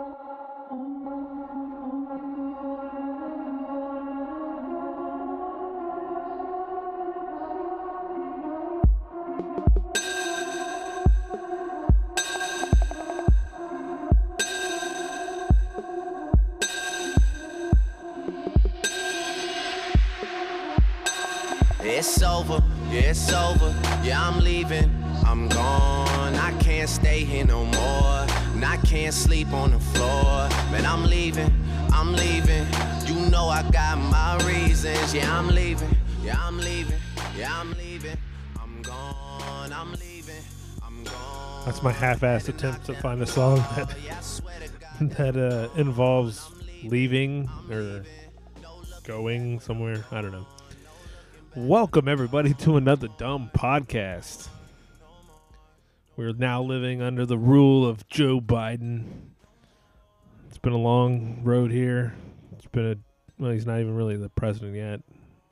It's over, it's over. Yeah, I'm leaving. I'm gone. I can't stay here no more. And I can't sleep on the floor. Man, I'm leaving. I'm leaving. You know I got my reasons. Yeah, I'm leaving. Yeah, I'm leaving. Yeah, I'm leaving. I'm gone. I'm leaving. I'm gone. That's my half-assed attempt to find a song that Yeah, I swear to God. that uh, involves leaving or going somewhere. I don't know. Welcome everybody to another dumb podcast. We're now living under the rule of Joe Biden. It's been a long road here. It's been a well, he's not even really the president yet,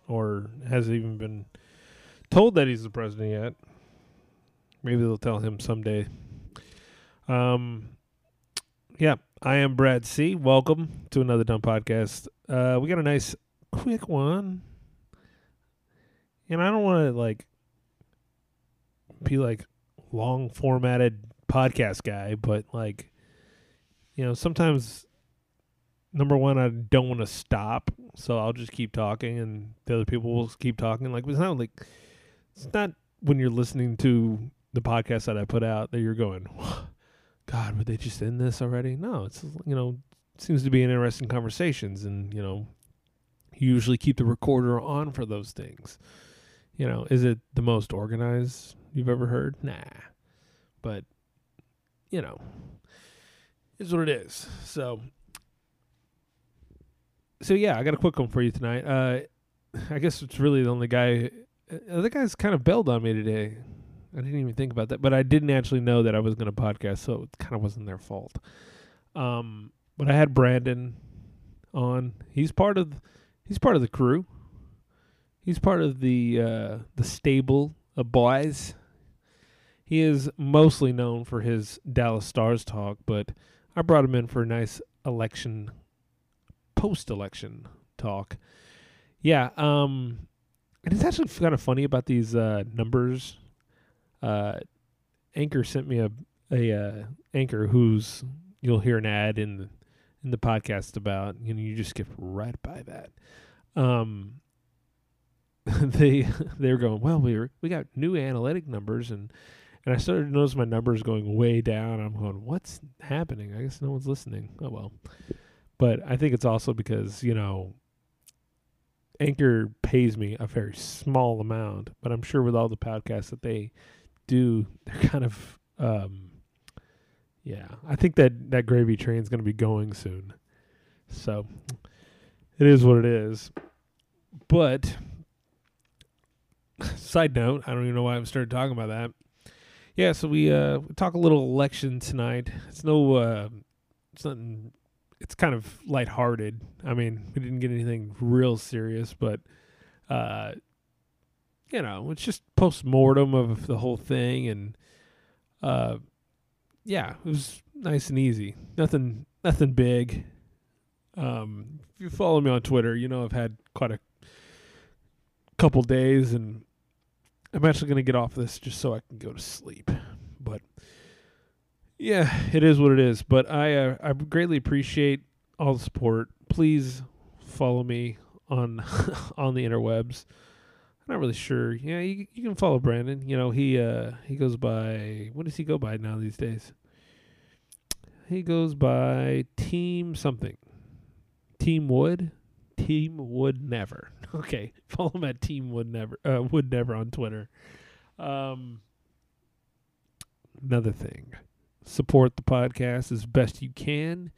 or hasn't even been told that he's the president yet. Maybe they'll tell him someday. Um, yeah, I am Brad C. Welcome to another dumb podcast. Uh, we got a nice quick one, and I don't want to like be like long formatted podcast guy, but like you know sometimes number one I don't want to stop, so I'll just keep talking, and the other people will keep talking. Like it's not like it's not when you're listening to the podcast that I put out that you're going. God, would they just end this already? No, it's you know seems to be an interesting conversations, and you know you usually keep the recorder on for those things. You know, is it the most organized you've ever heard? Nah, but you know, is what it is. So, so yeah, I got a quick one for you tonight. Uh, I guess it's really the only guy. Uh, the guy's kind of bailed on me today. I didn't even think about that, but I didn't actually know that I was going to podcast, so it kind of wasn't their fault. Um, but I had Brandon on. He's part of he's part of the crew. He's part of the uh, the stable of boys. He is mostly known for his Dallas Stars talk, but I brought him in for a nice election post election talk. Yeah, um and it's actually kind of funny about these uh, numbers uh, Anchor sent me a a uh, Anchor who's you'll hear an ad in the, in the podcast about. You know, you just skip right by that. Um, they they're going well. We we got new analytic numbers and and I started to notice my numbers going way down. I'm going, what's happening? I guess no one's listening. Oh well, but I think it's also because you know Anchor pays me a very small amount, but I'm sure with all the podcasts that they do, they're kind of um yeah. I think that that gravy train's going to be going soon. So it is what it is. But side note, I don't even know why I started talking about that. Yeah, so we uh talk a little election tonight. It's no uh it's nothing it's kind of lighthearted. I mean, we didn't get anything real serious, but uh you know, it's just post mortem of the whole thing and uh yeah, it was nice and easy. Nothing nothing big. Um if you follow me on Twitter, you know I've had quite a couple days and I'm actually going to get off this just so I can go to sleep. But yeah, it is what it is. But I uh, I greatly appreciate all the support. Please follow me on on the interwebs. I'm not really sure. Yeah, you you can follow Brandon. You know he uh he goes by what does he go by now these days? He goes by Team something. Team Wood. Team Would Never. Okay, follow him at Team Would Never. Uh, Wood Never on Twitter. Um, another thing, support the podcast as best you can.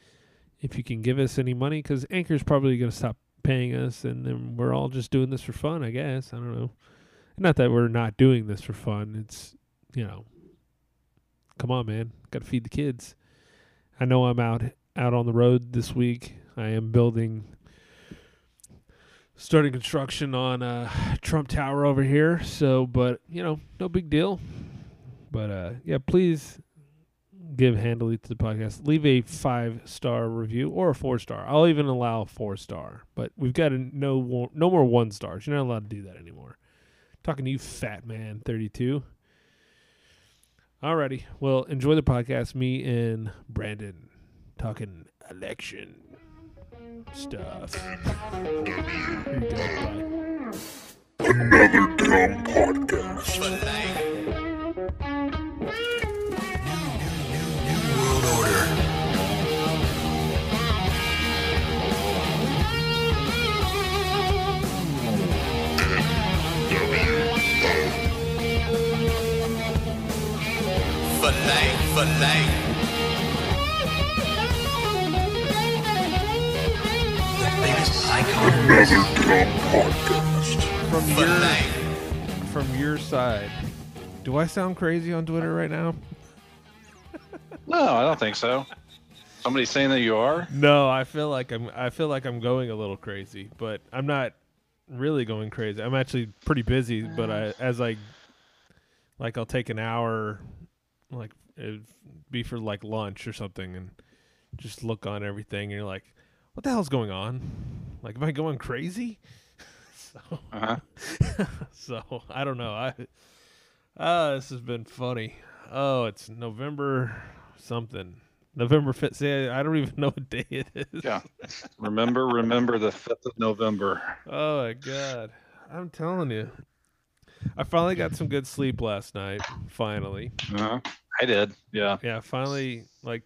If you can give us any money, because Anchor's probably going to stop paying us, and then we're all just doing this for fun. I guess I don't know. Not that we're not doing this for fun. It's you know, come on, man, got to feed the kids. I know I'm out out on the road this week. I am building starting construction on uh Trump Tower over here. So, but you know, no big deal. But uh yeah, please give handily to the podcast, leave a five star review or a four star. I'll even allow four star, but we've got to no no more one stars. You're not allowed to do that anymore. Talking to you, fat man, thirty two. Alrighty, well, enjoy the podcast. Me and Brandon talking election stuff. Here you go. Bye. Another dumb podcast. World order. Filet, filet. Another dumb podcast. From your Filet. from your side, do I sound crazy on Twitter right now? No, I don't think so. Somebody's saying that you are. No, I feel like I'm I feel like I'm going a little crazy, but I'm not really going crazy. I'm actually pretty busy, but I as I like I'll take an hour like it'd be for like lunch or something and just look on everything and you're like, what the hell's going on? Like am I going crazy? so Uh-huh. so I don't know. I uh this has been funny. Oh, it's November something. November fifth. See, I don't even know what day it is. Yeah. Remember, remember the fifth of November. Oh my god. I'm telling you. I finally got some good sleep last night. Finally. Uh-huh. I did. Yeah. Yeah, finally like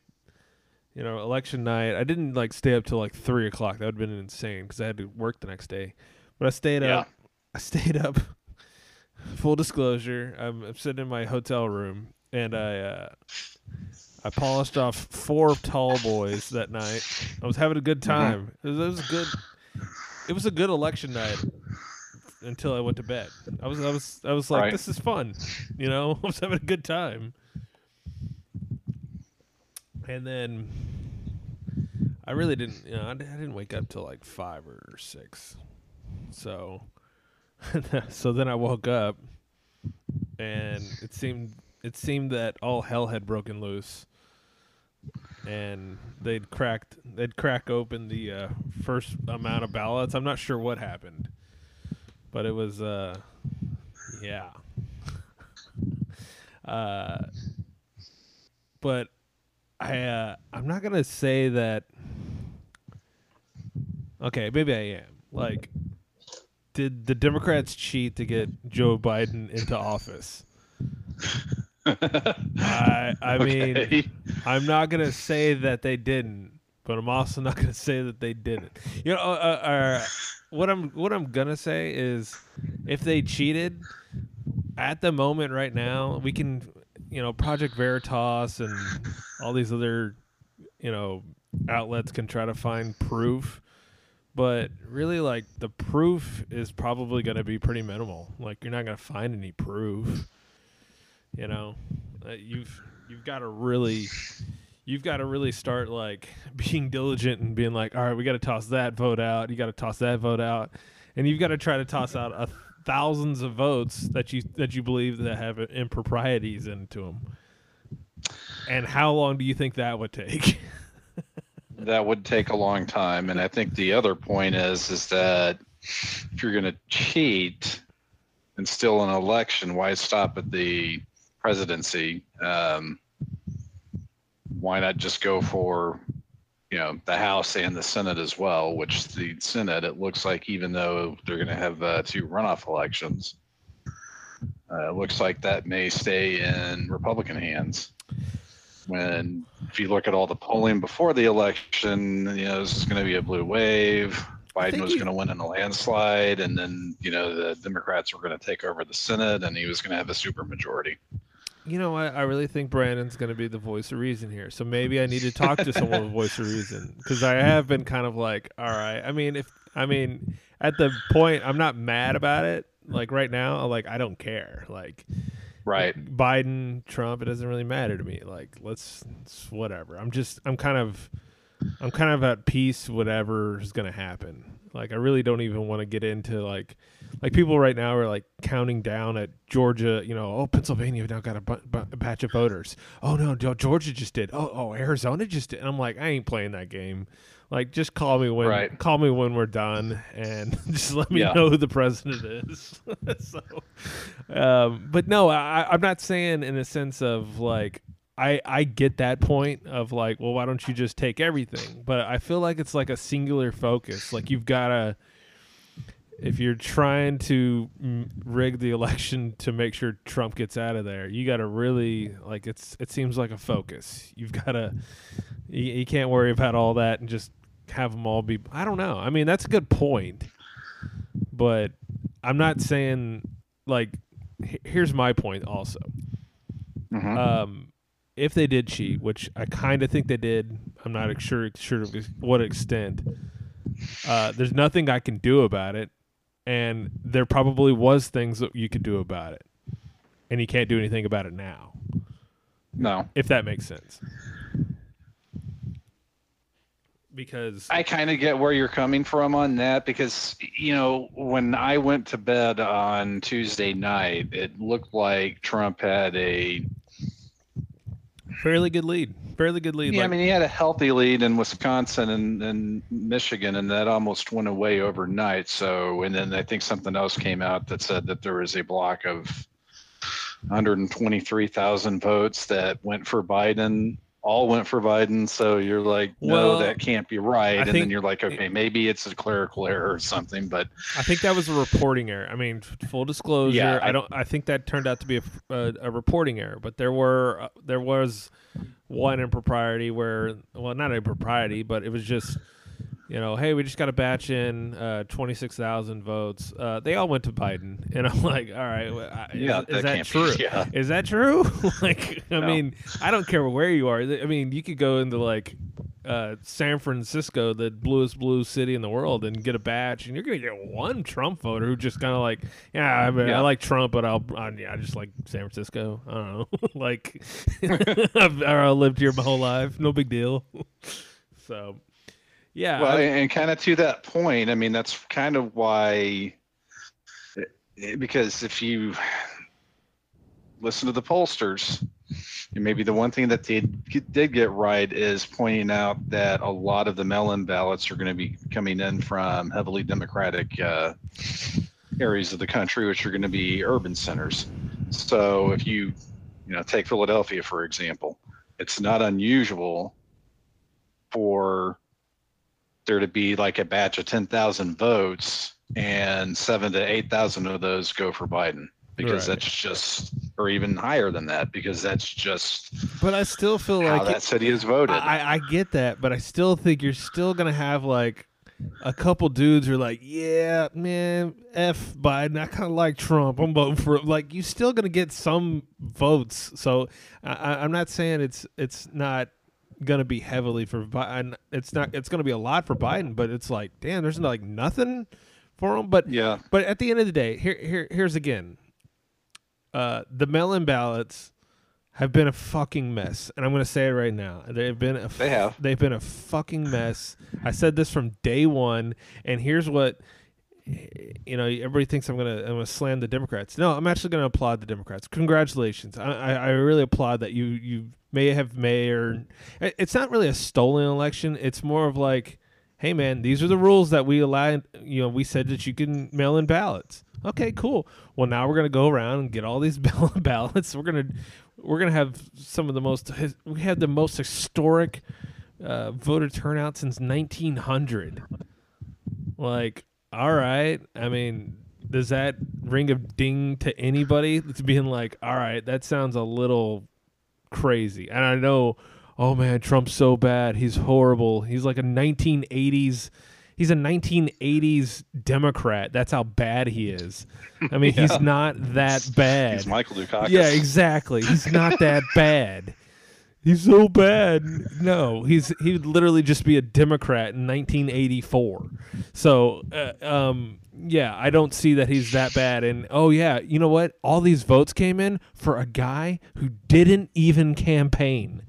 you know, election night. I didn't like stay up till like three o'clock. That would have been insane because I had to work the next day. But I stayed Yeah. up. I stayed up. Full disclosure, I'm, I'm sitting in my hotel room and I uh, I polished off four tall boys that night. I was having a good time. It, was, it was a good. It was a good election night until I went to bed. I was I was I was like, Right. this is fun, you know. I was having a good time. And then I really didn't, you know, I, didn't wake up till like five or six. So, so then I woke up, and it seemed it seemed that all hell had broken loose, and they'd cracked they'd crack open the uh, first amount of ballots. I'm not sure what happened, but it was uh, yeah. uh, but I uh, I'm not gonna say that. Okay, maybe I am. Like, did the Democrats cheat to get Joe Biden into office? I I mean, I'm not gonna say that they didn't, but I'm also not gonna say that they didn't. You know, uh, uh, uh, what I'm what I'm gonna say is, if they cheated, at the moment right now, we can, you know, Project Veritas and all these other, you know, outlets can try to find proof. But really, like the proof is probably going to be pretty minimal. Like you're not going to find any proof. You know, uh, you've you've got to really you've got to really start like being diligent and being like, all right, we got to toss that vote out. You got to toss that vote out, and you've got to try to toss out a thousands of votes that you that you believe that have improprieties into them. And how long do you think that would take? that would take a long time. And I think the other point is is that if you're going to cheat and still an election, why stop at the presidency? Um, why not just go for you know the House and the Senate as well? Which the Senate, it looks like, even though they're going to have uh, two runoff elections, uh, it looks like that may stay in Republican hands when if you look at all the polling before the election, you know, this is going to be a blue wave. Biden was going to win in a landslide, and then you know the Democrats were going to take over the Senate, and he was going to have a supermajority. You know, I, I really think Brandon's going to be the voice of reason here. So maybe I need to talk to someone with voice of reason because I have been kind of like, all right. I mean, if I mean, at the point, I'm not mad about it. Like right now, like I don't care. Like Right. Biden, Trump, it doesn't really matter to me. Like let's whatever. I'm just I'm kind of I'm kind of at peace. Whatever is going to happen. Like I really don't even want to get into like like people right now are like counting down at Georgia. You know, oh Pennsylvania now got a, bu- bu- a batch of voters. Oh no, Georgia just did. Oh oh Arizona just did. And I'm like I ain't playing that game. Like just call me when Right. call me when we're done and just let me Yeah. know who the president is. so, um, but no, I, I'm not saying in a sense of like I I get that point of like, well, why don't you just take everything? But I feel like it's like a singular focus. Like you've got to if you're trying to rig the election to make sure Trump gets out of there, you got to really like it's. It seems like a focus. You've got to. You, you can't worry about all that and just have them all be. I don't know. I mean, that's a good point, but I'm not saying like. Here's my point. Also, Mhm. um, if they did cheat, which I kind of think they did, I'm not sure sure to what extent. Uh, there's nothing I can do about it, and there probably was things that you could do about it, and you can't do anything about it now. no, If that makes sense. Because I kind of get where you're coming from on that because you know when I went to bed on Tuesday night, it looked like Trump had a fairly good lead, fairly good lead. yeah. I mean, he had a healthy lead in Wisconsin and, and Michigan, and that almost went away overnight. So, and then I think something else came out that said that there was a block of 123,000 votes that went for Biden. All went for Biden. So you're like, no, Well, that can't be right. and think- then you're like, okay, maybe it's a clerical error or something. But I think that was a reporting error. I mean, full disclosure, Yeah, I, I- don't. I think that turned out to be a a reporting error, but there were uh, there was one impropriety where, well, not impropriety, but it was just, you know, hey, we just got a batch in uh, twenty six thousand votes. Uh, they all went to Biden, and I'm like, all right, well, I- is, Yeah, is that that can't be- true? yeah. Is that true? like, I No. mean, I don't care where you are. I mean, you could go into like uh, San Francisco, the bluest blue city in the world, and get a batch, and you're gonna get one Trump voter who just kind of like, yeah, I, mean, I like Trump, but I'll, I, yeah, I just like San Francisco. I don't know, like, I've, I lived here my whole life, no big deal. so, yeah, well, I- and kind of to that point, I mean, that's kind of why, eh, because if you listen to the pollsters, and maybe the one thing that they did get right is pointing out that a lot of the mail-in ballots are going to be coming in from heavily Democratic uh, areas of the country, which are going to be urban centers. So if you, you know, take Philadelphia for example, it's not unusual for there to be like a batch of 10,000 votes and seven to 8,000 of those go for Biden because Right. that's just, or even higher than that because that's just but I still feel how like that it- city is voted. I, I get that, but I still think you're still gonna have like a couple dudes who are like, yeah, man, f Biden. I kind of like Trump. I'm voting for him. like. you're still gonna get some votes. So I, I'm not saying it's it's not gonna be heavily for Biden. It's not. It's gonna be a lot for Biden, but it's like, damn, there's like nothing for him. But yeah. but at the end of the day, here, here here's again. Uh, the mail-in ballots have been a fucking mess, and I'm going to say it right now. They've been a f- They have. They've been a fucking mess. I said this from day one, and here's what you know. Everybody thinks I'm gonna I'm gonna slam the Democrats. No, I'm actually gonna applaud the Democrats. Congratulations. I I, I really applaud that you you may have mayor. It's not really a stolen election. It's more of like hey man, these are the rules that we allowed. You know, we said that you can mail in ballots. Okay, cool. Well, now we're gonna go around and get all these ball- ballots. We're gonna we're gonna have some of the most. We had the most historic uh, voter turnout since 1900. Like, all right. I mean, does that ring a ding to anybody? That's being like, all right, that sounds a little crazy. And I know, oh man, Trump's so bad. He's horrible. He's like a 1980s. He's a 1980s Democrat. That's how bad he is. I mean, he's not that bad. He's Michael Dukakis. Yeah, exactly. He's not that bad. He's so bad. No, he's he would literally just be a Democrat in 1984. So, uh, um, yeah, I don't see that he's that bad. And oh yeah, you know what? All these votes came in for a guy who didn't even campaign.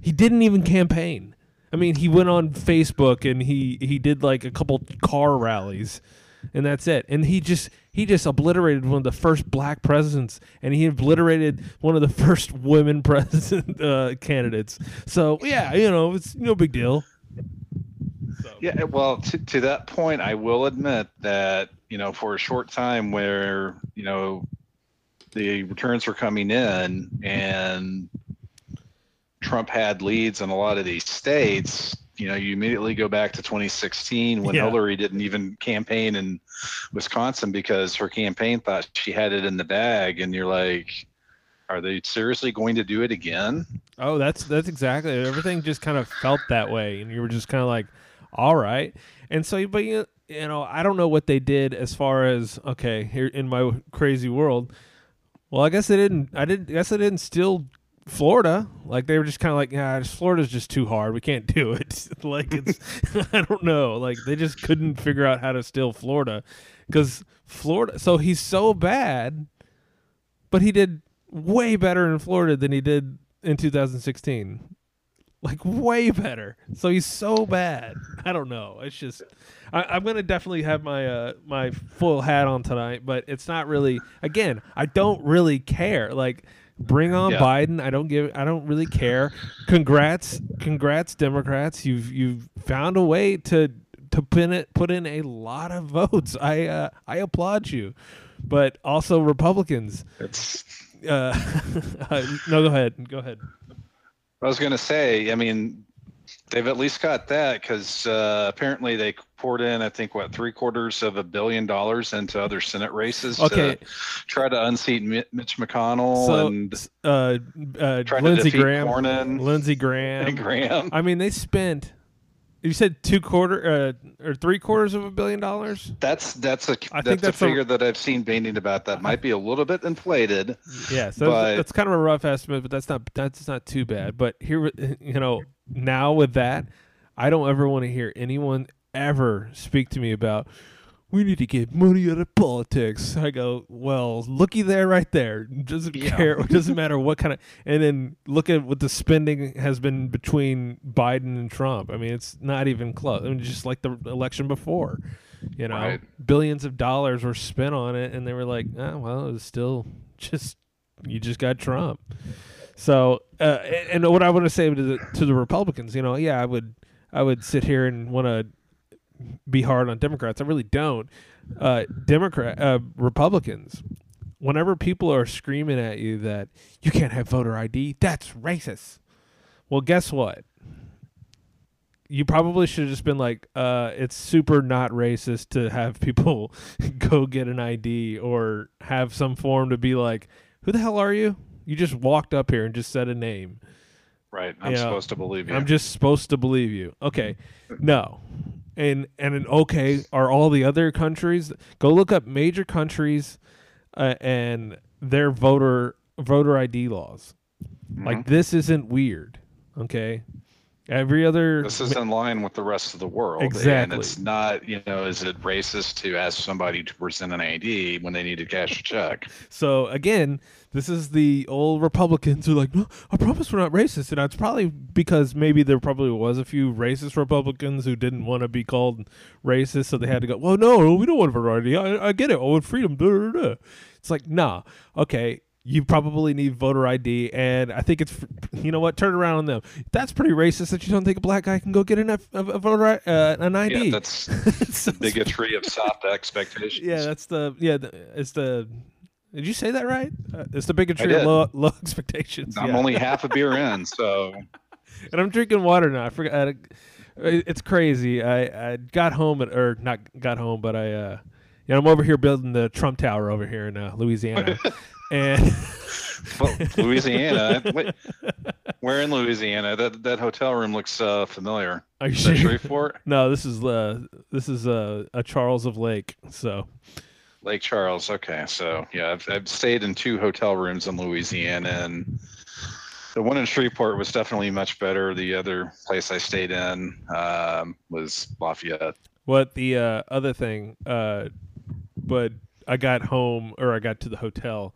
He didn't even campaign. I mean, he went on Facebook and he he did like a couple car rallies, and that's it. And he just he just obliterated one of the first black presidents, and he obliterated one of the first women president uh, candidates. So yeah, you know, it's no big deal. Yeah, well, to, to that point, I will admit that you know for a short time where you know the returns were coming in and Trump had leads in a lot of these states. You know, you immediately go back to 2016 when Yeah. Hillary didn't even campaign in Wisconsin because her campaign thought she had it in the bag, and you're like, are they seriously going to do it again? Oh, that's that's exactly everything. Just kind of felt that way, and you were just kind of like, all right. And so, but you you know, I don't know what they did as far as okay here in my crazy world. Well, I guess they didn't. I didn't. I guess they didn't steal Florida. Like they were just kind of like, yeah, Florida's just too hard. We can't do it. like it's, I don't know. Like they just couldn't figure out how to steal Florida, because Florida. So he's so bad, but he did way better in Florida than he did in 2016. Like way better. So he's so bad. I don't know. It's just I, I'm gonna definitely have my uh, my full hat on tonight, but it's not really. Again, I don't really care. Like bring on Yeah. Biden. I don't give. I don't really care. Congrats, congrats, Democrats. You've you've found a way to to pin it put in a lot of votes. I uh, I applaud you, but also Republicans. It's Uh, no, go ahead. Go ahead. I was going to say, I mean, they've at least got that because uh, apparently they poured in, I think, what three quarters of a billion dollars into other Senate races Okay. to try to unseat Mitch McConnell So, and uh, uh, Lindsey Graham, Cornyn Lindsey Graham. and Graham. I mean, they spent. You said two quarter uh, or three quarters of a billion dollars. That's that's a I that's, think that's a- a figure that I've seen bandied about. That might be a little bit inflated. Yeah, so But- that's kind of a rough estimate, but that's not that's not too bad. But here, you know, now with that, I don't ever want to hear anyone ever speak to me about we need to get money out of politics. I go, well, looky there, right there. Doesn't Yeah. care. It doesn't matter what kind of. And then look at what the spending has been between Biden and Trump. I mean, it's not even close. I mean, just like the election before. You know, Right. billions of dollars were spent on it, and they were like, oh, well, it was still just you just got Trump. So, uh, and and what I want to say to the to the Republicans, you know, yeah, I would I would sit here and want to be hard on Democrats. I really don't. Uh, Democrat uh, Republicans, whenever people are screaming at you that you can't have voter ID, that's racist. Well, guess what? You probably should have just been like, uh, it's super not racist to have people go get an ID or have some form to be like, who the hell are you? You just walked up here and just said a name. Right. I'm Yeah. supposed to believe you. I'm just supposed to believe you. Okay. No. And and an okay are all the other countries go look up major countries uh, and their voter voter ID laws. Mm-hmm. Like this isn't weird. Okay? Every other this is in line with the rest of the world. Exactly. And it's not, you know, is it racist to ask somebody to present an ID when they need to cash a check? So again, this is the old Republicans who are like, no, I promise we're not racist, and it's probably because maybe there probably was a few racist Republicans who didn't want to be called racist, so they had to go, well, no, we don't want variety. I, I get it. Oh, and freedom. It's like, nah, okay. You probably need voter ID, and I think it's, you know what? Turn around on them. That's pretty racist that you don't think a black guy can go get an, a, a voter uh, an ID. Yeah, that's So- bigotry of soft expectations. yeah, that's the yeah. The, it's the. Did you say that right? Uh, it's the bigotry of low, low expectations. I'm yeah. only half a beer in, so and I'm drinking water now. I forgot. I, it's crazy. I, I got home at, or not got home, but I uh, yeah, I'm over here building the Trump Tower over here in uh, Louisiana, and well, Louisiana. Wait, where in Louisiana? That that hotel room looks uh, familiar. are you sure? Shreveport? No, this is uh, this is uh, a Charles of Lake. So Lake Charles. Okay, so yeah, I've, I've stayed in two hotel rooms in Louisiana, and the one in Shreveport was definitely much better. The other place I stayed in um, was Lafayette. What the uh, other thing, uh, but I got home or I got to the hotel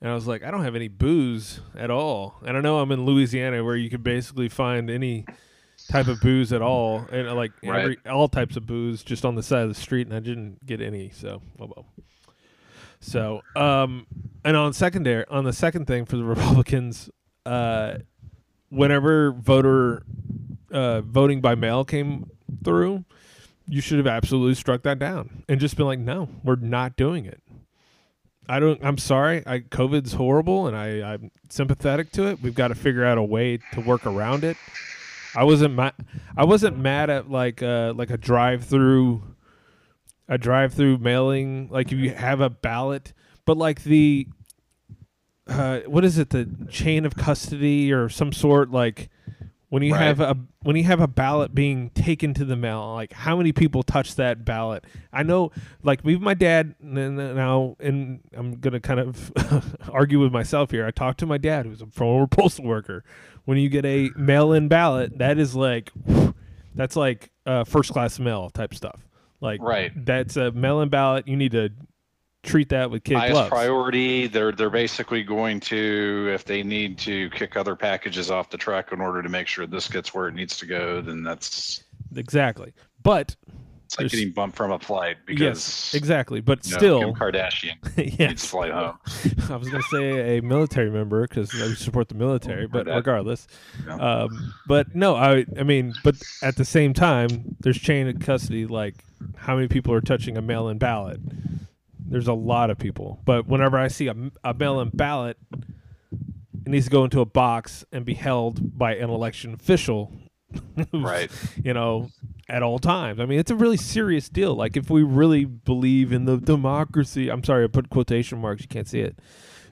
and I was like, I don't have any booze at all. And I know I'm in Louisiana where you could basically find any type of booze at all, and like Right. every all types of booze just on the side of the street, and I didn't get any. So, oh well. So, um, and on secondary, on the second thing for the Republicans, uh, whenever voter uh, voting by mail came through, you should have absolutely struck that down and just been like, no, we're not doing it. I don't. I'm sorry. I COVID's horrible, and I, I'm sympathetic to it. We've got to figure out a way to work around it. I wasn't mad. I wasn't mad at like uh like a drive-through, a drive-through mailing. Like if you have a ballot, but like the, uh, what is it? The chain of custody or some sort. Like when you Right. have a when you have a ballot being taken to the mail. Like how many people touch that ballot? I know. Like even my dad now, and I'm gonna kind of argue with myself here. I talked to my dad, who's a former postal worker. When you get a mail-in ballot, that is like, that's like uh, first-class mail type stuff. Like Right. that's a mail-in ballot. You need to treat that with kid highest gloves. priority. They're they're basically going to if they need to kick other packages off the truck in order to make sure this gets where it needs to go, then that's Exactly. But it's like getting bumped from a flight because yes, exactly. But you know, still, Kim Kardashian needs yes. to fly home. I was gonna say a military member because we support the military, but that. regardless, um, but no, I I mean, but at the same time, there's chain of custody. Like, how many people are touching a mail-in ballot? There's a lot of people. But whenever I see a, a mail-in ballot, it needs to go into a box and be held by an election official. Right. You know, at all times. I mean, it's a really serious deal. Like, if we really believe in the democracy, I'm sorry, I put quotation marks. You can't see it.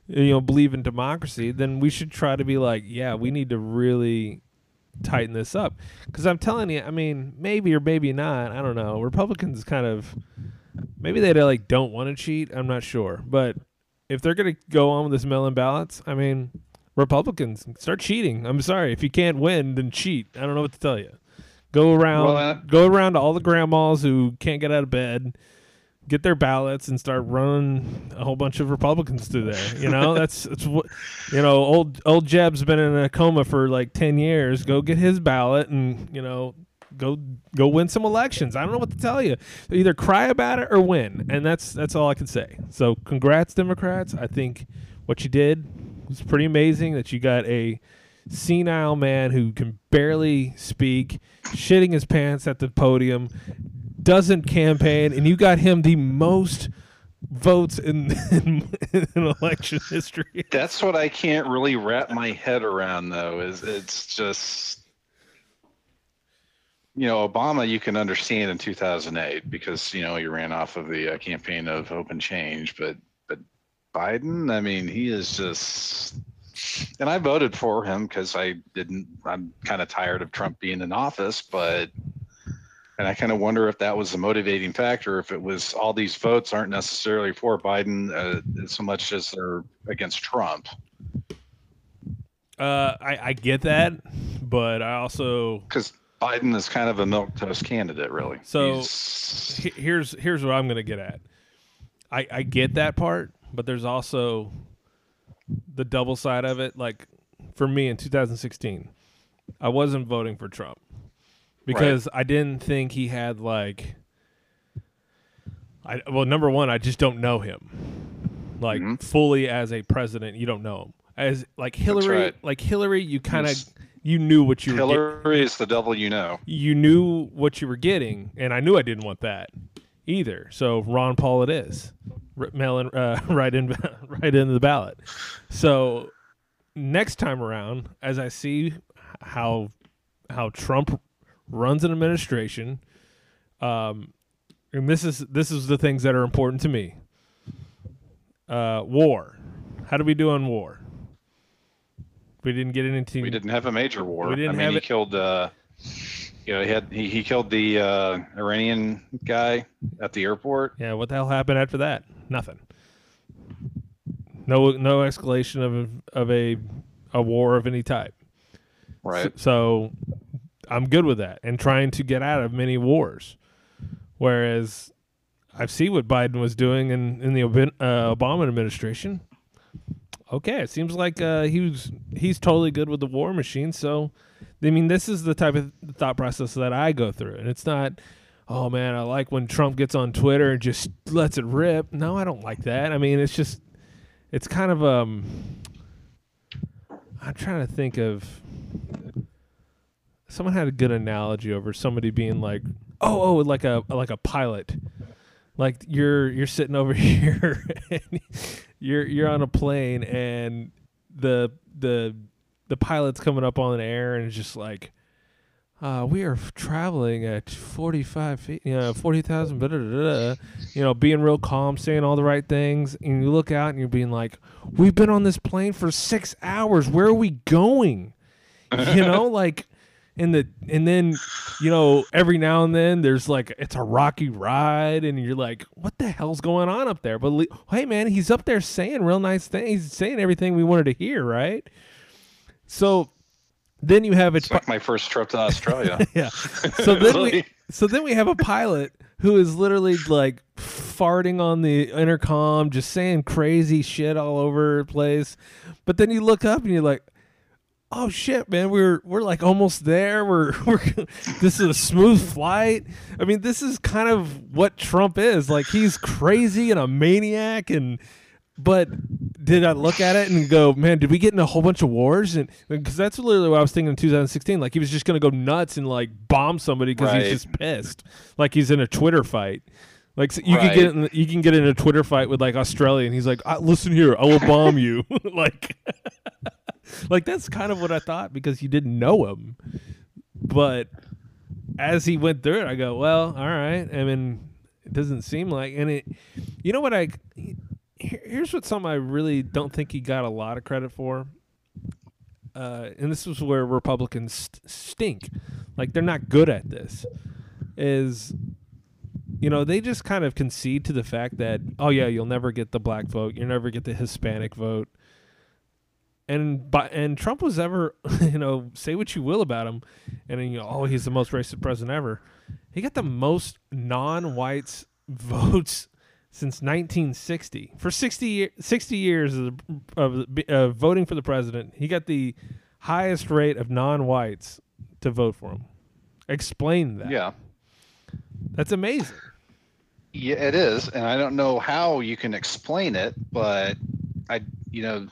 You know, believe in democracy, then we should try to be like, yeah, we need to really tighten this up. Because I'm telling you, I mean, maybe or maybe not. I don't know. Republicans kind of maybe they like don't want to cheat. I'm not sure, but if they're gonna go on with this mail-in ballots, I mean, Republicans start cheating. I'm sorry if you can't win, then cheat. I don't know what to tell you. Go around, Well, uh, go around to all the grandmas who can't get out of bed, get their ballots, and start running a whole bunch of Republicans through there. You know, that's that's what you know. Old old Jeb's been in a coma for like ten years. Go get his ballot, and you know, go go win some elections. I don't know what to tell you. Either cry about it or win, and that's that's all I can say. So, congrats, Democrats. I think what you did was pretty amazing. That you got a senile man who can barely speak, shitting his pants at the podium, doesn't campaign, and you got him the most votes in in, in election history. That's what I can't really wrap my head around though, is it's just you know, Obama you can understand in 2008 because you know he ran off of the uh, campaign of open change, but but Biden, I mean, he is just and I voted for him because I didn't I'm kind of tired of Trump being in office, but and I kind of wonder if that was the motivating factor, if it was all these votes aren't necessarily for Biden uh, so much as they're against Trump. Uh, I I get that, but I also because Biden is kind of a milquetoast candidate, really. So- he- here's here's what I'm gonna get at. I I get that part, but there's also the double side of it. Like for me in 2016, I wasn't voting for Trump because I didn't think he had like. I well, number one, I just don't know him, like Mhm. fully as a president. You don't know him as like Hillary. right. Like Hillary, you kind of you knew what you were. Hillary is the devil you know. you knew what you were getting, and I knew I didn't want that either. So Ron Paul, it is R- uh, right in, right into the ballot. So next time around, as I see how how Trump runs an administration, um, and this is this is the things that are important to me. Uh, war. How do we do on war? We didn't get into. We didn't have a major war. We didn't I mean, have he it- killed. Uh, you know, he had he, he killed the uh, Iranian guy at the airport. Yeah, what the hell happened after that? Nothing. No, no escalation of of a a war of any type. Right. So, I'm good with that and trying to get out of many wars. Whereas I see what Biden was doing in in the uh, Obama administration. Okay, it seems like uh, he was he's totally good with the war machine. So, I mean, this is the type of thought process that I go through, and it's not. Oh man, I like when Trump gets on Twitter and just lets it rip. No, I don't like that. I mean, it's just, it's kind of um. I'm trying to think of. Someone had a good analogy over somebody being like, "Oh, oh, like a like a pilot." like you're you're sitting over here and you're you're on a plane and the the the pilot's coming up on the air and it's just like uh, we are traveling at 45 feet, you know, 40,000, blah, blah, blah, blah, you know, being real calm, saying all the right things. And you look out and you're being like, we've been on this plane for six hours. Where are we going? You know, like, and the and then you know every now and then there's like it's a rocky ride and you're like what the hell's going on up there? But le- hey man he's up there saying real nice things he's saying everything we wanted to hear right? So then you have it It's like my first trip to Australia. yeah. So then we so then we have a pilot who is literally like farting on the intercom just saying crazy shit all over the place. But then you look up and you're like oh shit man we're we're like almost there we're we're this is a smooth flight i mean this is kind of what trump is like he's crazy and a maniac and but did I look at it and go, man, did we get in a whole bunch of wars? And because that's literally what I was thinking in 2016. Like he was just gonna go nuts and like bomb somebody because Right. he's just pissed, like he's in a Twitter fight. Like so you can get in, you can get in a Twitter fight with like Australia, and he's like, "Ah, "Listen here, I will bomb you." like, like that's kind of what I thought because you didn't know him. But as he went through it, I go, "Well, all right." I mean, it doesn't seem like, and it, you know what I. Here's what some I really don't think he got a lot of credit for. Uh, and this is where Republicans st- stink. Like they're not good at this. Is you know they just kind of concede to the fact that oh yeah you'll never get the black vote. You'll never get the hispanic vote. And but and trump was ever you know say what you will about him. And then, you know oh he's the most racist president ever. He got the most non-whites votes since 1960 for 60 year, 60 years of, of uh, voting for the president he got the highest rate of non-whites to vote for him. Explain that. Yeah. That's amazing Yeah, it is, and I don't know how you can explain it, but I, you know,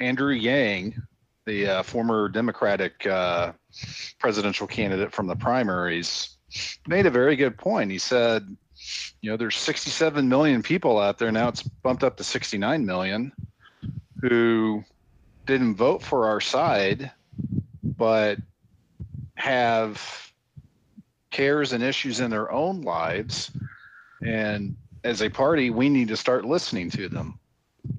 Andrew Yang, the uh, former Democratic uh, presidential candidate from the primaries, made a very good point. He said, you know, there's 67 million people out there now; it's bumped up to 69 million who didn't vote for our side, but have cares and issues in their own lives and as a party, we need to start listening to them.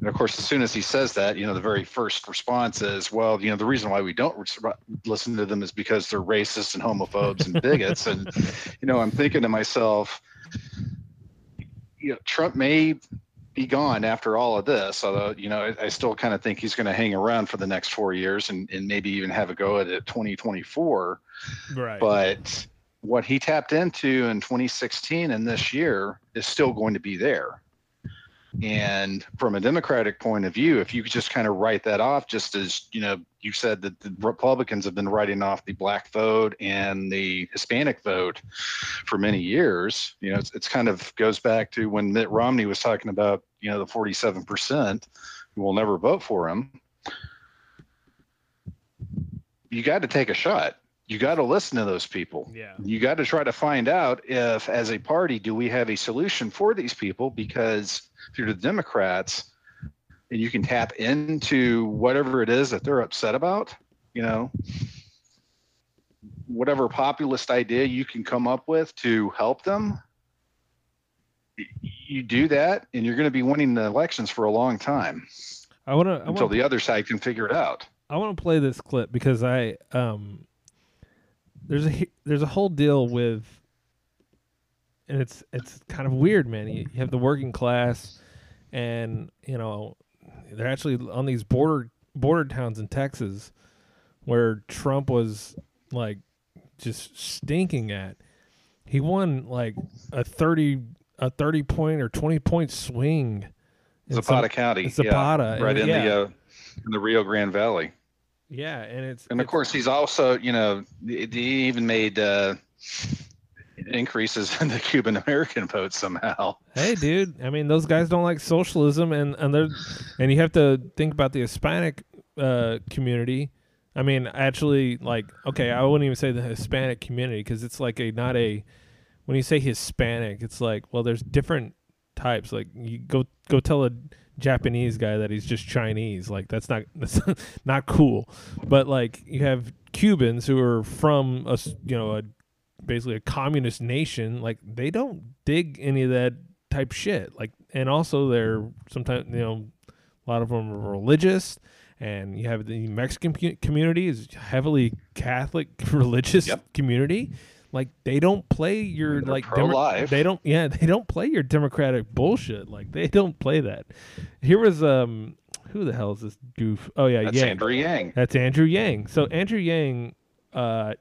And of course, as soon as he says that, you know, the very first response is, well, you know, the reason why we don't res- listen to them is because they're racist and homophobes and bigots. and, you know, I'm thinking to myself, you know, Trump may be gone after all of this, although, you know, I, I still kind of think he's going to hang around for the next four years and, and maybe even have a go at it 2024 right but what he tapped into in 2016 and this year is still going to be there. And from a Democratic point of view, if you could just kind of write that off, just as you know, you said that the Republicans have been writing off the black vote and the Hispanic vote for many years. You know, it's, it's kind of goes back to when Mitt Romney was talking about, you know, the 47% who will never vote for him. You got to take a shot. You got to listen to those people. Yeah. You got to try to find out if as a party do we have a solution for these people? Because if you're the democrats and you can tap into whatever it is that they're upset about you know whatever populist idea you can come up with to help them you do that and you're going to be winning the elections for a long time i want to until want the other side can figure it out. I want to play this clip because I um there's a there's a whole deal with and it's it's kind of weird, man. You, you have the working class and you know they're actually on these border border towns in Texas where Trump was like just stinking at. He won like a 30 a 30 point or 20 point swing in some- zapata county Zapata, yeah, right and in yeah. the uh, in the Rio Grande Valley. Yeah, and it's And of it's- course, he's also, you know, he he even made uh, increases in the Cuban American vote somehow. Hey, dude. I mean, those guys don't like socialism, and and they're and you have to think about the Hispanic uh, community. I mean, actually, like, okay, I wouldn't even say the Hispanic community because it's like a not a. When you say Hispanic, it's like, well, there's different types. Like, you go go tell a Japanese guy that he's just Chinese. Like, that's not that's not cool. But like, you have Cubans who are from a you know a basically a communist nation, like they don't dig any of that type shit. Like, and also they're sometimes you know a lot of them are religious, and you have the Mexican community is heavily Catholic religious Yep. community. Like they don't play your They're like demo- pro-life. they don't yeah they don't play your democratic bullshit. Like they don't play that. Here was um who the hell is this goof? Oh yeah, That's yeah. Andrew Yang. That's Andrew Yang. So Andrew Yang, uh,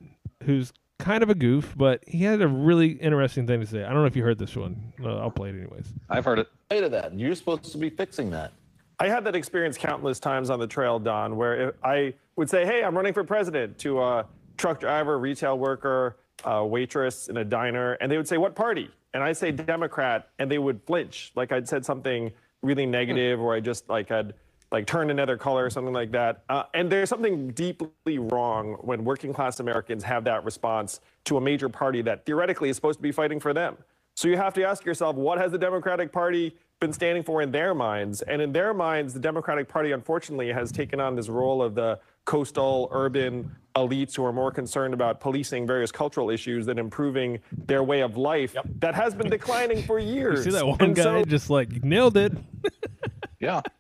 who's kind of a goof, but he had a really interesting thing to say. I don't know if you heard this one. Uh, I'll play it anyways. I've heard it. say to that? You're supposed to be fixing that. I had that experience countless times on the trail, Don, where if I would say, "Hey, I'm running for president," to a truck driver, retail worker, a waitress in a diner, and they would say, "What party?" And I say Democrat, and they would flinch, like I'd said something really negative, or I just like had like turned another color or something like that. Uh, and there's something deeply wrong when working class Americans have that response to a major party that theoretically is supposed to be fighting for them. So you have to ask yourself, what has the Democratic Party been standing for in their minds? And in their minds, the Democratic Party, unfortunately, has taken on this role of the coastal urban elites who are more concerned about policing various cultural issues than improving their way of life that has been declining for You years. see that one And guy so- just like nailed it. Yeah.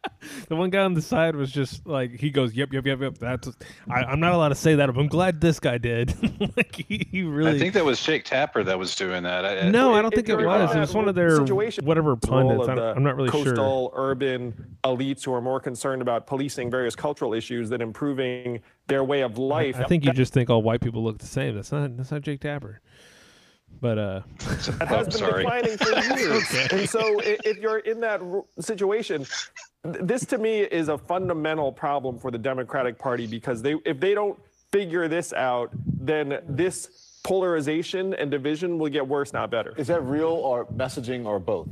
The one guy on the side was just like he goes, "Yep, yep, yep, yep." That's I, I'm not allowed to say that, but I'm glad this guy did. like he, he really. I think that was Jake Tapper that was doing that. I, I- no, I don't think it you're was. It was one of their situation, whatever the pundits. I don't- the I'm not really sure. coastal urban elites who are more concerned about policing various cultural issues than improving their way of life. I think you just think all white people look the same. That's not that's not Jake Tapper. But uh, that Oh, has been sorry. declining for years. And so, i- if you're in that r- situation, th- this to me is a fundamental problem for the Democratic Party because they, if they don't figure this out, then this polarization and division will get worse, not better. Is that real or messaging or both?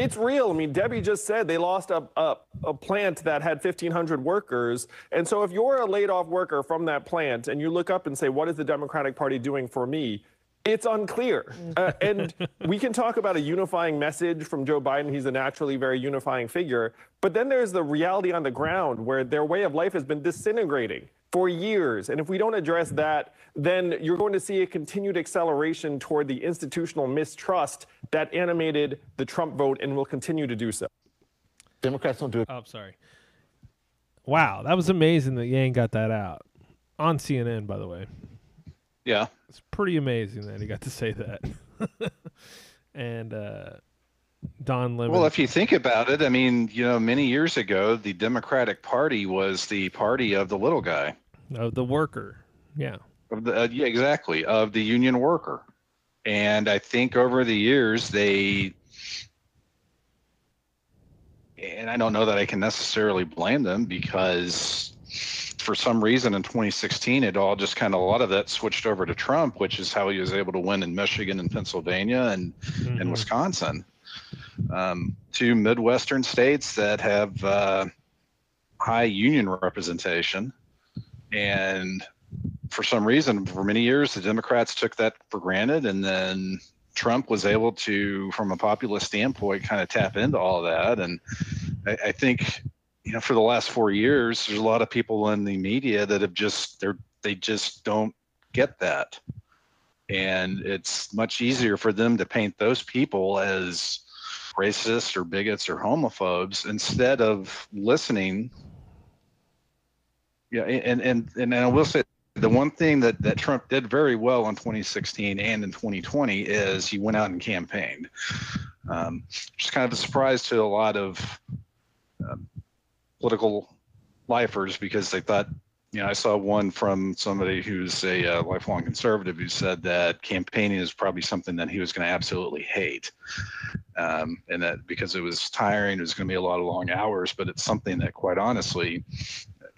It's real. I mean, Debbie just said they lost a, a, a plant that had 1,500 workers. And so if you're a laid off worker from that plant and you look up and say, what is the Democratic Party doing for me? It's unclear. Uh, and we can talk about a unifying message from Joe Biden. He's a naturally very unifying figure. But then there's the reality on the ground where their way of life has been disintegrating for years. And if we don't address that, then you're going to see a continued acceleration toward the institutional mistrust that animated the Trump vote and will continue to do so. Democrats don't do it. oh, I'm sorry. Wow, that was amazing that Yang got that out on CNN. By the way, yeah. it's pretty amazing that he got to say that. and uh, Don Lemon. Well, if you think about it, I mean, you know, many years ago, the Democratic Party was the party of the little guy. of the worker, yeah. Of the, uh, yeah, exactly, of the union worker. And I think over the years, they, and I don't know that I can necessarily blame them because for some reason in 2016, it all just kind of a lot of that switched over to Trump, which is how he was able to win in Michigan and Pennsylvania and, Mhm. and Wisconsin. Um, two Midwestern states that have uh, high union representation. And for some reason, for many years, the Democrats took that for granted. And then Trump was able to, from a populist standpoint, kind of tap into all that. And I, I think, you know, for the last four years, there's a lot of people in the media that have just, they're, they just don't get that. And it's much easier for them to paint those people as racist or bigots or homophobes instead of listening. Yeah, and and and I will say the one thing that that Trump did very well in 2016 and in 2020 is he went out and campaigned. Um, just kind of a surprise to a lot of um, political lifers because they thought, you know, I saw one from somebody who's a uh, lifelong conservative who said that campaigning is probably something that he was going to absolutely hate. um, and that because it was tiring, it was going to be a lot of long hours. But it's something that, quite honestly,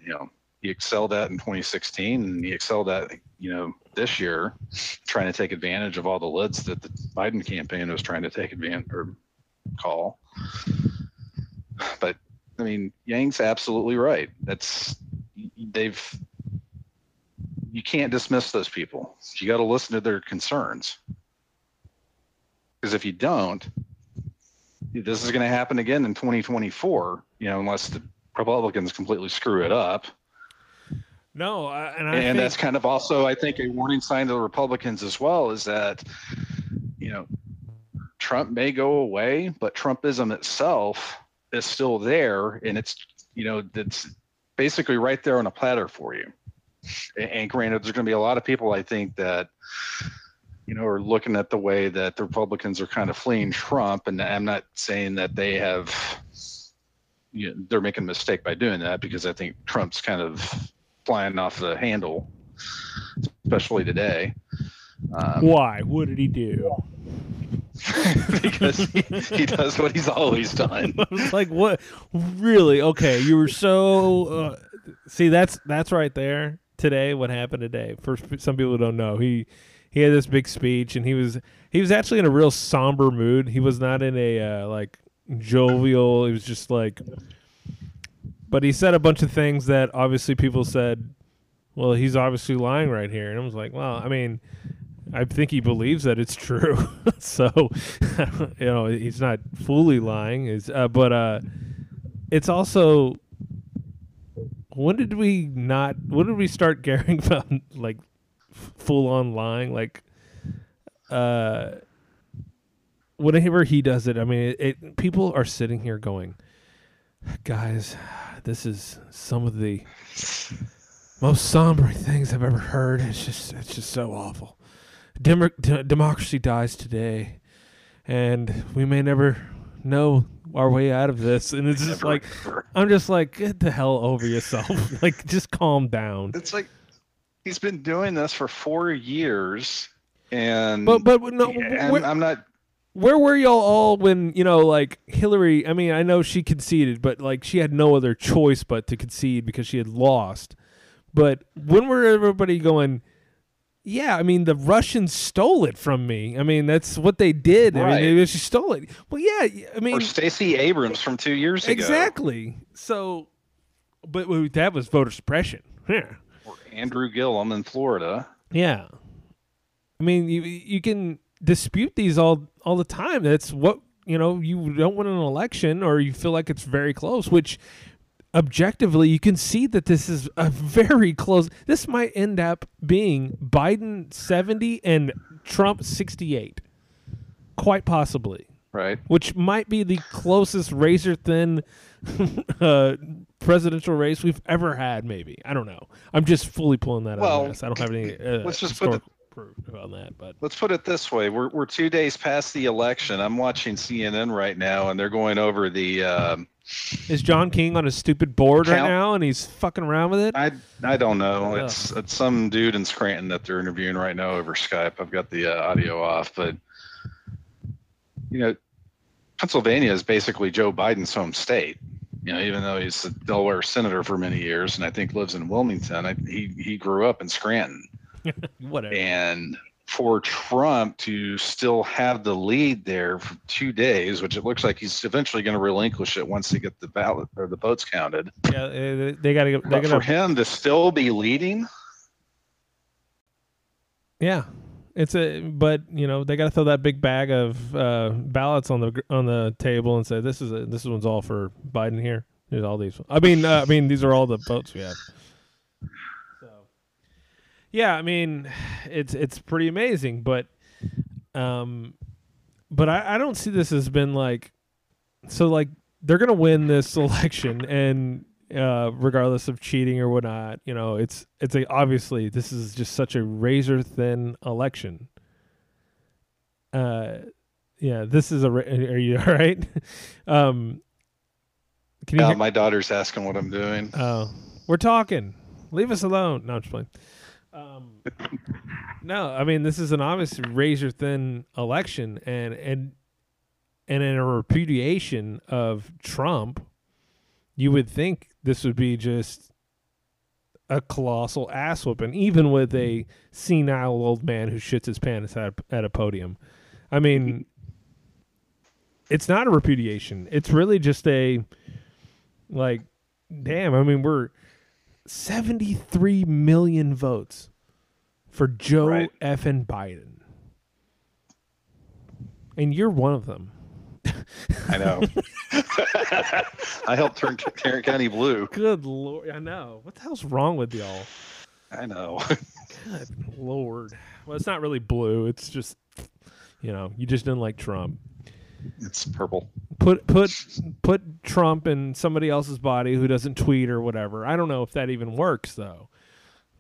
you know, he excelled at in 2016, and he excelled at, you know, this year, trying to take advantage of all the lids that the Biden campaign was trying to take advantage or call. But I mean, Yang's absolutely right. That's they've you can't dismiss those people. You got to listen to their concerns. Because if you don't, this is going to happen again in 2024, you know, unless the Republicans completely screw it up. No, I, and I and think, that's kind of also, I think, a warning sign to the Republicans as well is that, you know, Trump may go away, but Trumpism itself is still there, and it's, you know, it's basically right there on a platter for you. And, and granted, there's going to be a lot of people, I think, that, you know, are looking at the way that the Republicans are kind of fleeing Trump, and I'm not saying that they have, you know, they're making a mistake by doing that because I think Trump's kind of flying off the handle, especially today. Um, why? What did he do? because he, he does what he's always done. I was like, what? Really? Okay, you were so. Uh, see, that's that's right there. Today, what happened today? For some people who don't know, he he had this big speech, and he was he was actually in a real somber mood. He was not in a uh, like jovial. He was just like, but he said a bunch of things that obviously people said. Well, he's obviously lying right here, and I was like, well, I mean. I think he believes that it's true. so, you know, he's not fully lying. Is uh, but uh, it's also when did we not? When did we start caring about like full on lying? Like, uh, whenever he does it, I mean, it, it people are sitting here going, guys, this is some of the most somber things I've ever heard. It's just, it's just so awful. Demo- d- democracy dies today, and we may never know our way out of this. And it's just like, I'm just like, get the hell over yourself. like, just calm down. It's like he's been doing this for four years, and But, but no, and where, I'm not. where were y'all all when you know, like Hillary? I mean, I know she conceded, but like she had no other choice but to concede because she had lost. But when were everybody going? Yeah, I mean the Russians stole it from me. I mean that's what they did. I mean they just stole it. Well, yeah, I mean Or Stacey Abrams from two years ago. exactly. So, but that was voter suppression. Yeah, Or Andrew Gillum in Florida. yeah. I mean you you can dispute these all all the time. That's what you know. You don't win an election, or you feel like it's very close, which objectively you can see that this is a very close this might end up being biden 70 and trump 68 quite possibly Right. which might be the closest razor thin uh, presidential race we've ever had maybe i don't know i'm just fully pulling that out Well, of my ass. i don't have any uh, let's just put it- proof on that but Let's put it this way: we're we're two days past the election. I'm watching CNN right now, and they're going over the. Um, is john king on a stupid board right now and he's fucking around with it I I don't know. Ugh. It's it's some dude in Scranton that they're interviewing right now over Skype. I've got the uh, audio off, but you know, Pennsylvania is basically Joe Biden's home state. You know, even though he's a Delaware senator for many years, and I think lives in Wilmington, I, he he grew up in Scranton. whatever And for Trump to still have the lead there for two days, which it looks like he's eventually going to relinquish it once they get the ballot or the votes counted. yeah uh, they gotta get But gonna for him to still be leading, Yeah, it's a but you know they got to throw that big bag of uh, ballots on the on the table and say this is a, this one's all for Biden here. There's all these. I mean, uh, I mean these are all the votes we have. Yeah, I mean it's it's pretty amazing, but um, but I, I don't see this as been like so like they're gonna win this election and uh, regardless of cheating or whatnot. You know, it's it's a obviously this is just such a razor thin election. Uh, yeah, this is a. ra- Are you all right? um, can you? uh, hear- my daughter's asking what I'm doing. Oh, we're talking. Leave us alone. No, I'm just playing. Um, no, I mean this is an obvious razor thin election, and and and in a repudiation of Trump, you would think this would be just a colossal ass whooping, even with a senile old man who shits his pants at, at a podium. I mean, it's not a repudiation. It's really just a like, damn. I mean, we're seventy-three million votes for Joe Right. and Biden, and you're one of them. I know. I helped turn Tarrant County blue. Good lord, I know. What the hell's wrong with y'all? I know. Good lord. Well, it's not really blue. It's just, you know, you just didn't like Trump. It's purple. Put put put Trump in somebody else's body who doesn't tweet or whatever. I don't know if that even works though,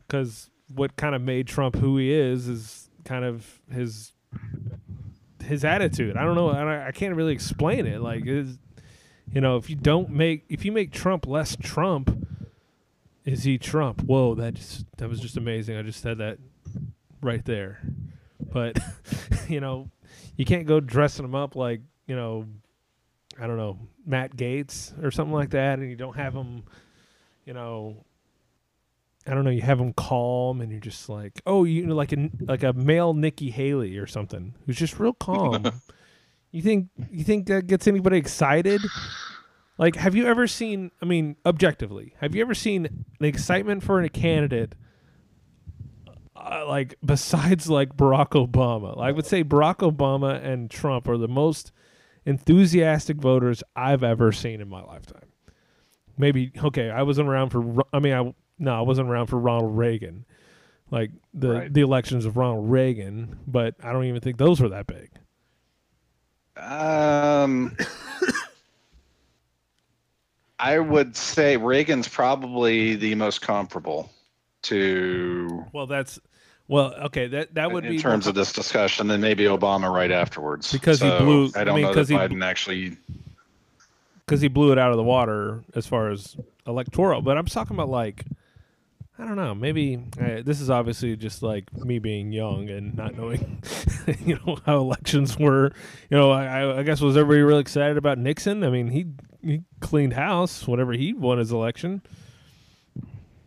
because what kind of made Trump who he is is kind of his his attitude. I don't know. I, I can't really explain it. Like, is you know, if you don't make if you make Trump less Trump, is he Trump? Whoa, that just that was just amazing. I just said that right there. But you know, you can't go dressing him up like you know, I don't know, Matt Gaetz or something like that, and you don't have him, you know. I don't know. You have him calm, and you're just like, oh, you know, like a like a male Nikki Haley or something, who's just real calm. you think you think that gets anybody excited? Like, have you ever seen? I mean, objectively, have you ever seen the excitement for a candidate? Uh, like besides like Barack Obama, I would say Barack Obama and Trump are the most enthusiastic voters I've ever seen in my lifetime. Maybe okay, I wasn't around for. I mean, I no, I wasn't around for Ronald Reagan, like the Right. the elections of Ronald Reagan, but I don't even think those were that big. Um, I would say Reagan's probably the most comparable to Well, that's well, okay. That that would be in be terms of this discussion, and maybe Obama right afterwards. Because he blew- I I don't mean, know that he- Biden actually. because he blew it out of the water as far as electoral. But I'm talking about like, I don't know. Maybe uh, this is obviously just like me being young and not knowing, you know, how elections were. You know, I, I- I guess was everybody really excited about Nixon? I mean, he he cleaned house whenever he won his election.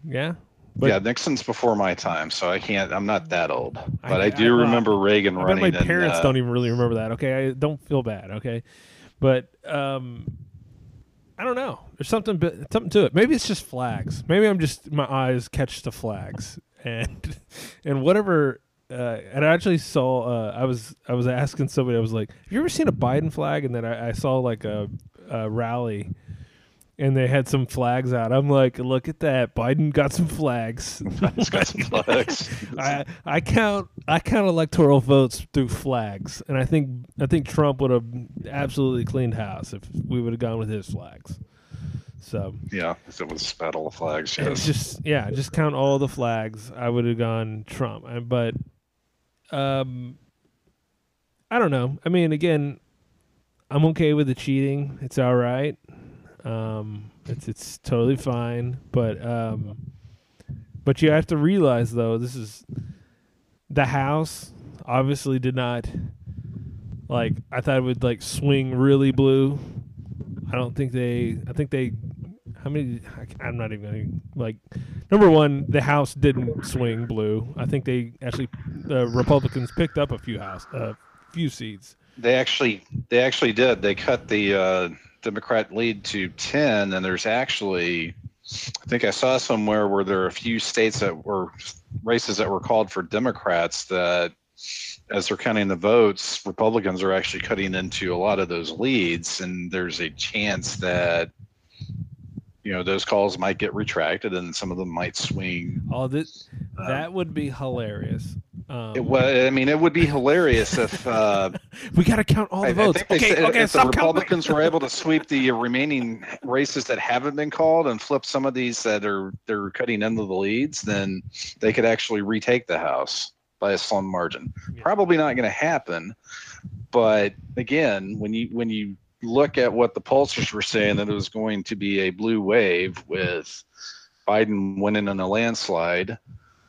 Yeah, but yeah, Nixon's before my time, so I can't. I'm not that old, but I, I- do well, remember Reagan I running. my parents uh, don't even really remember that. Okay, I don't feel bad. Okay, but um, I don't know. There's something something to it. Maybe it's just flags. Maybe I'm just my eyes catch the flags and and whatever. Uh, and I actually saw. Uh, I was I was asking somebody. I was like, "Have you ever seen a Biden flag?" And then I, I saw like a, a rally. And they had some flags out. I'm like, look at that! Biden got some flags. It's got some flags. I I count I count electoral votes through flags, and I think I think Trump would have absolutely cleaned house if we would have gone with his flags. So yeah, if it was Battle of Flags. Yes. just yeah, just count all the flags. I would have gone Trump, but um, I don't know. I mean, again, I'm okay with the cheating. It's all right. Um, it's it's totally fine. But um, but you have to realize though, this is the House. Obviously, did not like. I thought it would like swing really blue. I don't think they. I think they. How many? I'm not even like. Number one, the House didn't swing blue. I think they actually the Republicans picked up a few house, a uh, few seats. They actually, they actually did. They cut the uh, Democrat lead to ten, and there's actually, I think I saw somewhere where there are a few states that were races that were called for Democrats that, as they're counting the votes, Republicans are actually cutting into a lot of those leads, and there's a chance that. You know those calls might get retracted, and some of them might swing. Oh, this Um, that would be hilarious. Um, It was. I mean, it would be hilarious if uh, we got to count all the I, I votes. think okay, said okay, if the counting. Republicans were able to sweep the remaining races that haven't been called and flip some of these that are they're cutting into the leads, then they could actually retake the House by a slim margin. Yeah. Probably not going to happen, but again, when you when you look at what the pollsters were saying that it was going to be a blue wave with Biden winning in a landslide,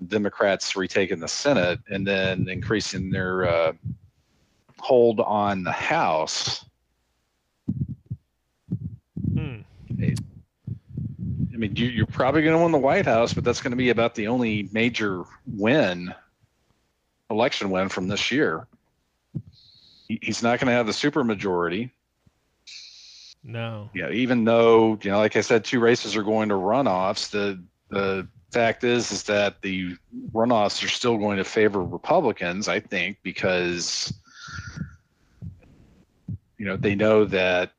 Democrats retaking the Senate, and then increasing their uh, hold on the House. Hmm. I mean, you, are probably going to win the White House, but that's going to be about the only major win, election win from this year. He's not going to have the supermajority. No. Yeah, even though you know, like I said, two races are going to runoffs. The the fact is, is that the runoffs are still going to favor Republicans. I think because you know they know that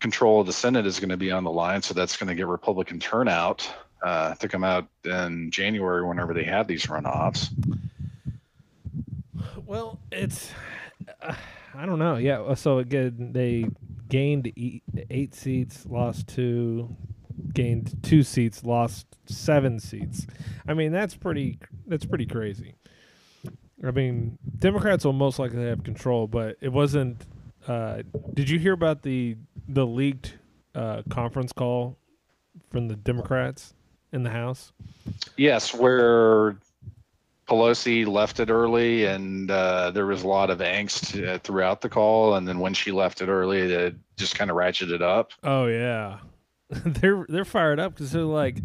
control of the Senate is going to be on the line, so that's going to get Republican turnout uh, to come out in January whenever they have these runoffs. Well, it's uh, I don't know. Yeah. So again, they gained eight seats, lost two, gained two seats, lost seven seats. I mean, that's pretty. That's pretty crazy. I mean, Democrats will most likely have control, but it wasn't. Uh, did you hear about the the leaked uh, conference call from the Democrats in the House? Yes, where Pelosi left it early, and uh, there was a lot of angst uh, throughout the call. And then when she left it early, it just kind of ratcheted up. Oh yeah, they're they're fired up because they're like,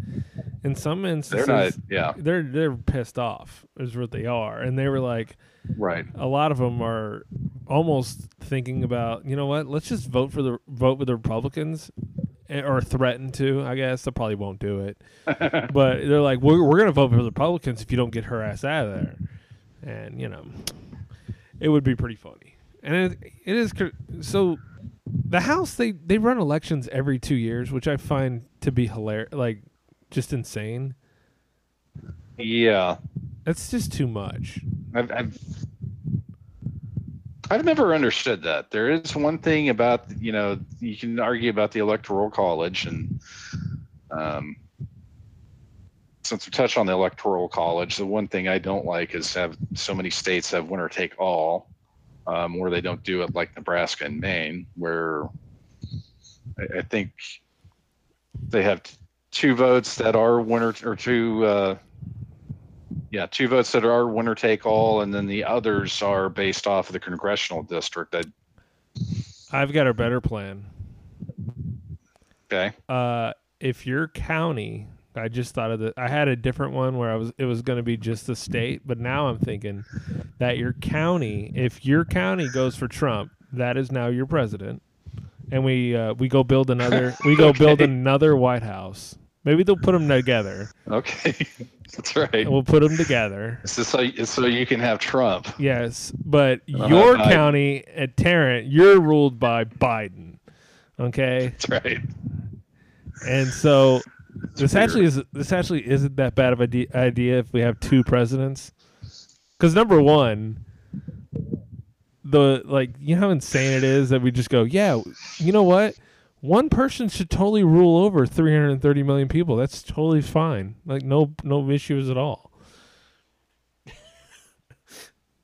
in some They're instances, not, yeah, they're they're pissed off is what they are, and they were like, right. a lot of them are almost thinking about, you know what, let's just vote for the vote with the Republicans, Eh, or threaten to. I guess they probably won't do it, but they're like, we're we're gonna vote for the Republicans if you don't get her ass out of there, and you know, it would be pretty funny, and it, it is so. The House they they run elections every two years, which I find to be hilarious, like just insane. Yeah, That's just too much. I've, I've I've never understood that. There is one thing about you know you can argue about the electoral college, and um, since we touched on the electoral college, the one thing I don't like is have so many states have winner take all, um, where they don't do it like Nebraska and Maine, where I, I think they have t- two votes that are winner or two. Uh, yeah, two votes that are winner take all, and then the others are based off of the congressional district. That I've got a better plan. okay, Uh, if your county, I just thought of the. I had a different one where I was. It was going to be just the state, but now I'm thinking that your county, if your county goes for Trump, that is now your president, and we uh, we go build another. We go build another White House. Maybe they'll put them together. okay, that's right. And we'll put them together. Just so so you can have Trump. Yes, but Uh, your county at Tarrant, you're ruled by Biden. Okay. That's right. And so this weird. actually is this actually isn't that bad of a de- idea if we have two presidents. Because number one, the like you know how insane it is that we just go, yeah, you know what? One person should totally rule over 330 million people. That's totally fine. Like no no issues at all.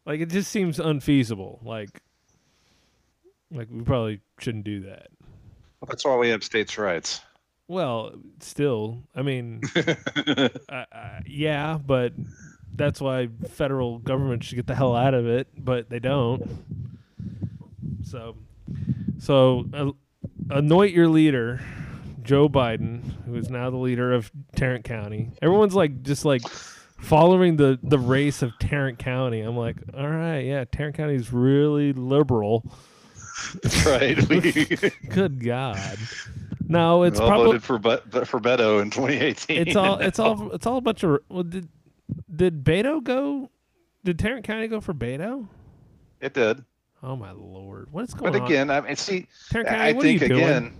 like it just seems unfeasible. Like like we probably shouldn't do that. That's why we have states' rights. Well, still, I mean, uh, uh, yeah, but that's why federal government should get the hell out of it, but they don't. So, so uh, anoint your leader, Joe Biden, who is now the leader of Tarrant County. Everyone's like just like following the the race of Tarrant County. I'm like, all right, yeah, Tarrant County is really liberal. Right. We Good God. No, it's all probably voted for but for Beto in 2018. it's all it's all it's all a bunch of well did did Beto go did Tarrant County go for Beto? It did, Oh my lord. What is going on? but on? again, I mean, see, Tarrant County, I think doing? again.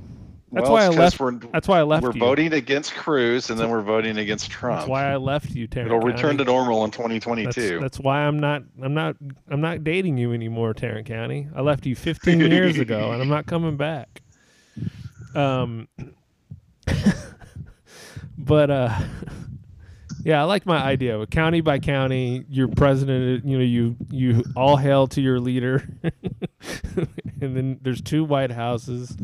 That's well, why I left- We're, That's why I left we're you. voting against Cruz, and then we're voting against Trump. That's why I left you, Tarrant It'll County. return to normal in that's, 2022. that's why I'm not I'm not I'm not dating you anymore, Tarrant County. I left you 15 years ago and I'm not coming back. Um but uh yeah, I like my idea. County by county, your president, you know, you you all hail to your leader. and then there's two White Houses.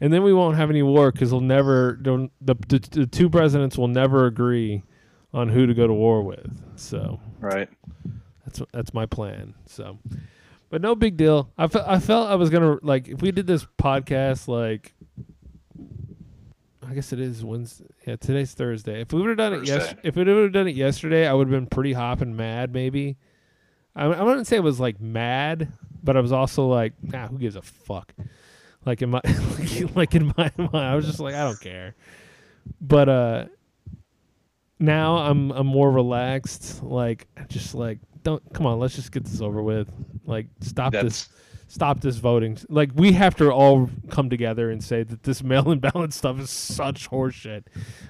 And then we won't have any war cuz they'll never don't the, the the two presidents will never agree on who to go to war with. So, right. that's that's my plan. So, but no big deal. I fe- I felt I was gonna like if we did this podcast like I guess it is Wednesday. Yeah, today's Thursday. If we would have done it yes, if we would have done it yesterday, I would have been pretty hopping mad. Maybe. I, I wouldn't say it was like mad, but I was also like, nah, who gives a fuck? Like in my, like in my mind, I was just like, I don't care. But uh, now I'm I'm more relaxed. Like just like don't come on, let's just get this over with. Like stop this That's stop this voting. Like we have to all come together and say that this mail-in ballot stuff is such horseshit.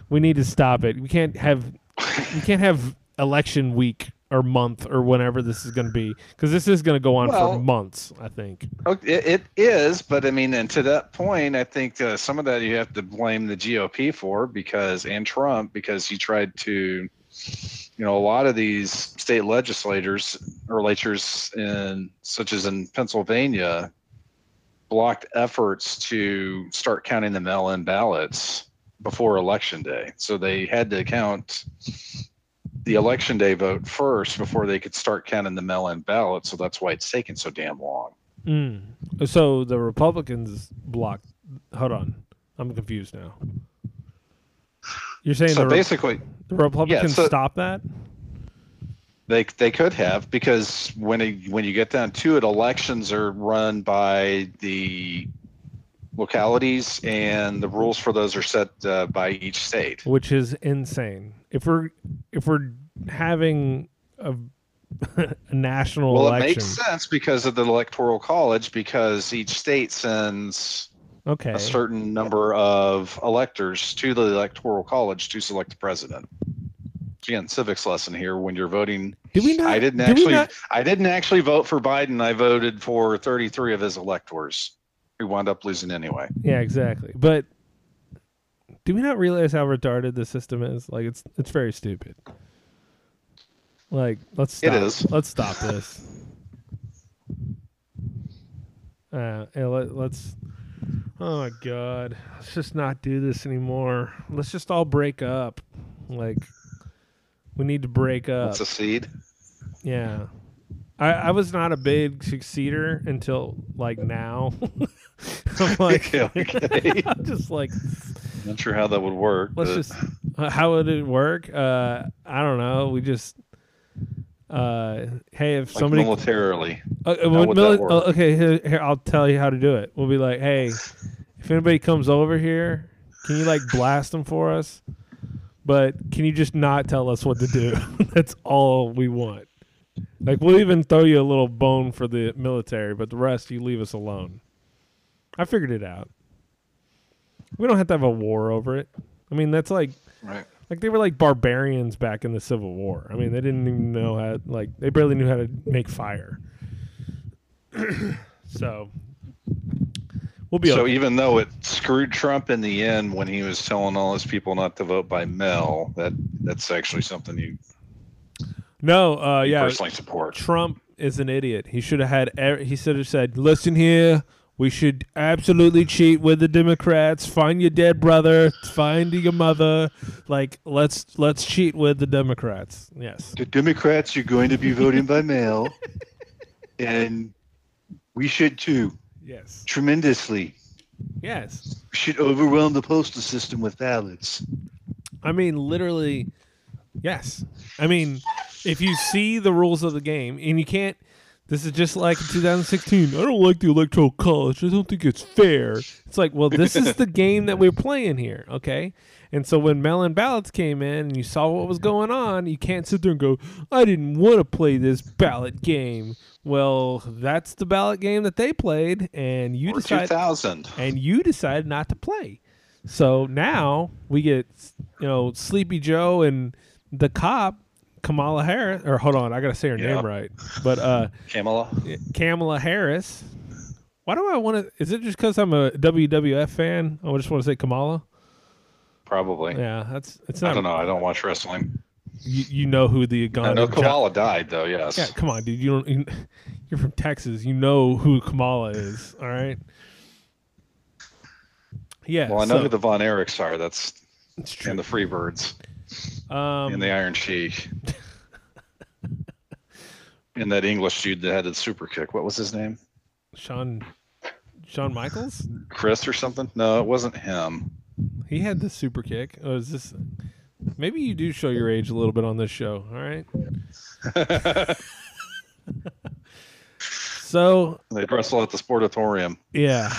We need to stop it. We can't have we can't have election week or month or whenever this is going to be because this is going to go on Well- for months. I think. It, it is, but I mean, and to that point, I think uh, some of that you have to blame the GOP for because and Trump because he tried to, you know, a lot of these state legislators or legislatures in such as in Pennsylvania blocked efforts to start counting the mail-in ballots before election day. So they had to count the election day vote first before they could start counting the mail-in ballots. So that's why it's taken so damn long. Mm. So the Republicans blocked. Hold on, I'm confused now. You're saying So the, basically, the Republicans so- stopped that? They they could have because when it, when you get down to it, elections are run by the localities, and the rules for those are set uh, by each state. which is insane. If we're if we're having a, a national Well, election, it makes sense because of the electoral college, because each state sends okay, a certain number of electors to the electoral college to select the president. Again, civics lesson here. When you're voting, did we not? I didn't did we actually. not- I didn't actually vote for Biden. I voted for 33 of his electors, who wound up losing anyway. yeah, exactly. But do we not realize how retarded the system is? Like it's it's very stupid. Like let's stop. It is. Let's stop this. Uh, yeah, let, let's. Oh my god, let's just not do this anymore. Let's just all break up. Like, we need to break up. Seed. Yeah. I, I was not a big succeeder until like now. I'm like, Okay. I'm just like, Not sure how that would work. let's but just, uh, how would it work? Uh, I don't know. We just, uh, hey, if like somebody, militarily. uh, when mili- uh, okay, here, here, I'll tell you how to do it. We'll be like, hey, if anybody comes over here, can you like blast them for us? But can you just not tell us what to do? That's all we want. Like we'll even throw you a little bone for the military, but the rest you leave us alone. I figured it out. We don't have to have a war over it. I mean, that's like Right. Like they were like barbarians back in the Civil War. I mean, they didn't even know how like they barely knew how to make fire. so we'll be So okay. even though it screwed Trump in the end when he was telling all his people not to vote by mail, that that's actually something you no, uh, yeah, personally support. Trump is an idiot. He should have had. er- He should have said, "Listen here, we should absolutely cheat with the Democrats. Find your dead brother. Find your mother. Like let's let's cheat with the Democrats." Yes. The Democrats are going to be voting by mail, and we should too, Yes. tremendously. Yes. We should overwhelm the postal system with ballots. I mean, literally, yes. I mean, if you see the rules of the game, and you can't, this is just like in 2016. I don't like the electoral college. I don't think it's fair. It's like, well, this is the game that we're playing here, okay? And so when mail-in ballots came in and you saw what was going on, you can't sit there and go, I didn't want to play this ballot game. Well, that's the ballot game that they played, and you Or decided 2000. and you decided not to play. So now we get you know Sleepy Joe and the cop Kamala Harris or hold on, I gotta say her Yeah. name right. But uh Kamala. Kamala Harris. Why do I want to? Is it just because I'm a WWF fan? I just want to say Kamala. Probably. Yeah, that's it's not. I don't know. I don't watch wrestling. You, you know who the I Uganda? know Jo- Kamala died though. Yes. Yeah, come on, dude. You don't. You, you're from Texas. You know who Kamala is. All right. Yeah. Well, I know so, who the Von Erichs are. That's it's true. and the Freebirds um, and the Iron Sheik. and that English dude that had the super kick. What was his name? Sean. Shawn Michaels? Chris or something? No, it wasn't him. He had the super kick. Oh, is this? Maybe you do show your age a little bit on this show. All right. so They wrestle at the Sportatorium. yeah.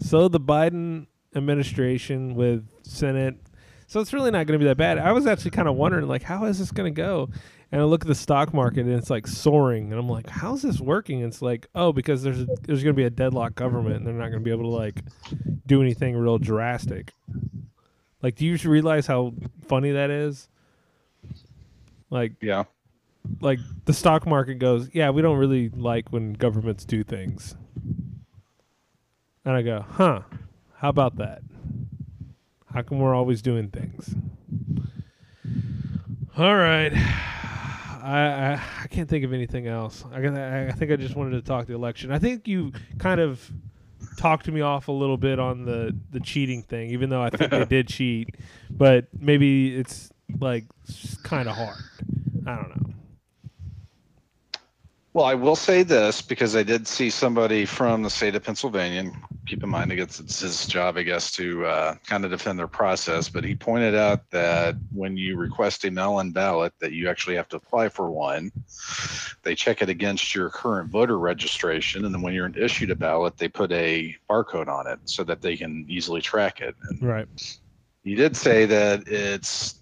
So the Biden administration with Senate. So it's really not going to be that bad. I was actually kind of wondering, like, how is this going to go? And I look at the stock market and it's like soaring, and I'm like, how's this working? It's like, oh, because there's a, there's going to be a deadlock government, and they're not going to be able to like do anything real drastic. Like, do you realize how funny that is? Like, Yeah. like the stock market goes, yeah, we don't really like when governments do things. And I go, huh? How about that? How come we're always doing things? All right. I, I I can't think of anything else. I I I think I just wanted to talk the election. I think you kind of talked me off a little bit on the the cheating thing, even though I think they did cheat. But maybe it's like kind of hard. I don't know. Well, I will say this because I did see somebody from the state of Pennsylvania. and Keep in mind, I guess it's his job, I guess, to uh, kind of defend their process. But he pointed out that when you request a mail-in ballot, that you actually have to apply for one. They check it against your current voter registration, and then when you're issued a ballot, they put a barcode on it so that they can easily track it. And Right. he did say that it's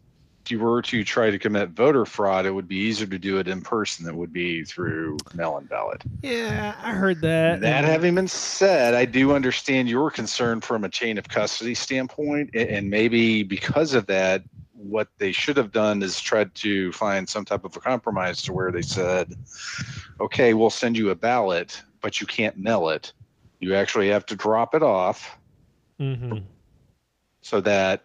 if you were to try to commit voter fraud, it would be easier to do it in person than it would be through mail-in ballot. Yeah, I heard that. That having been said, I do understand your concern from a chain of custody standpoint, and maybe because of that, what they should have done is tried to find some type of a compromise to where they said, "Okay, we'll send you a ballot, but you can't mail it. You actually have to drop it off Mhm. so that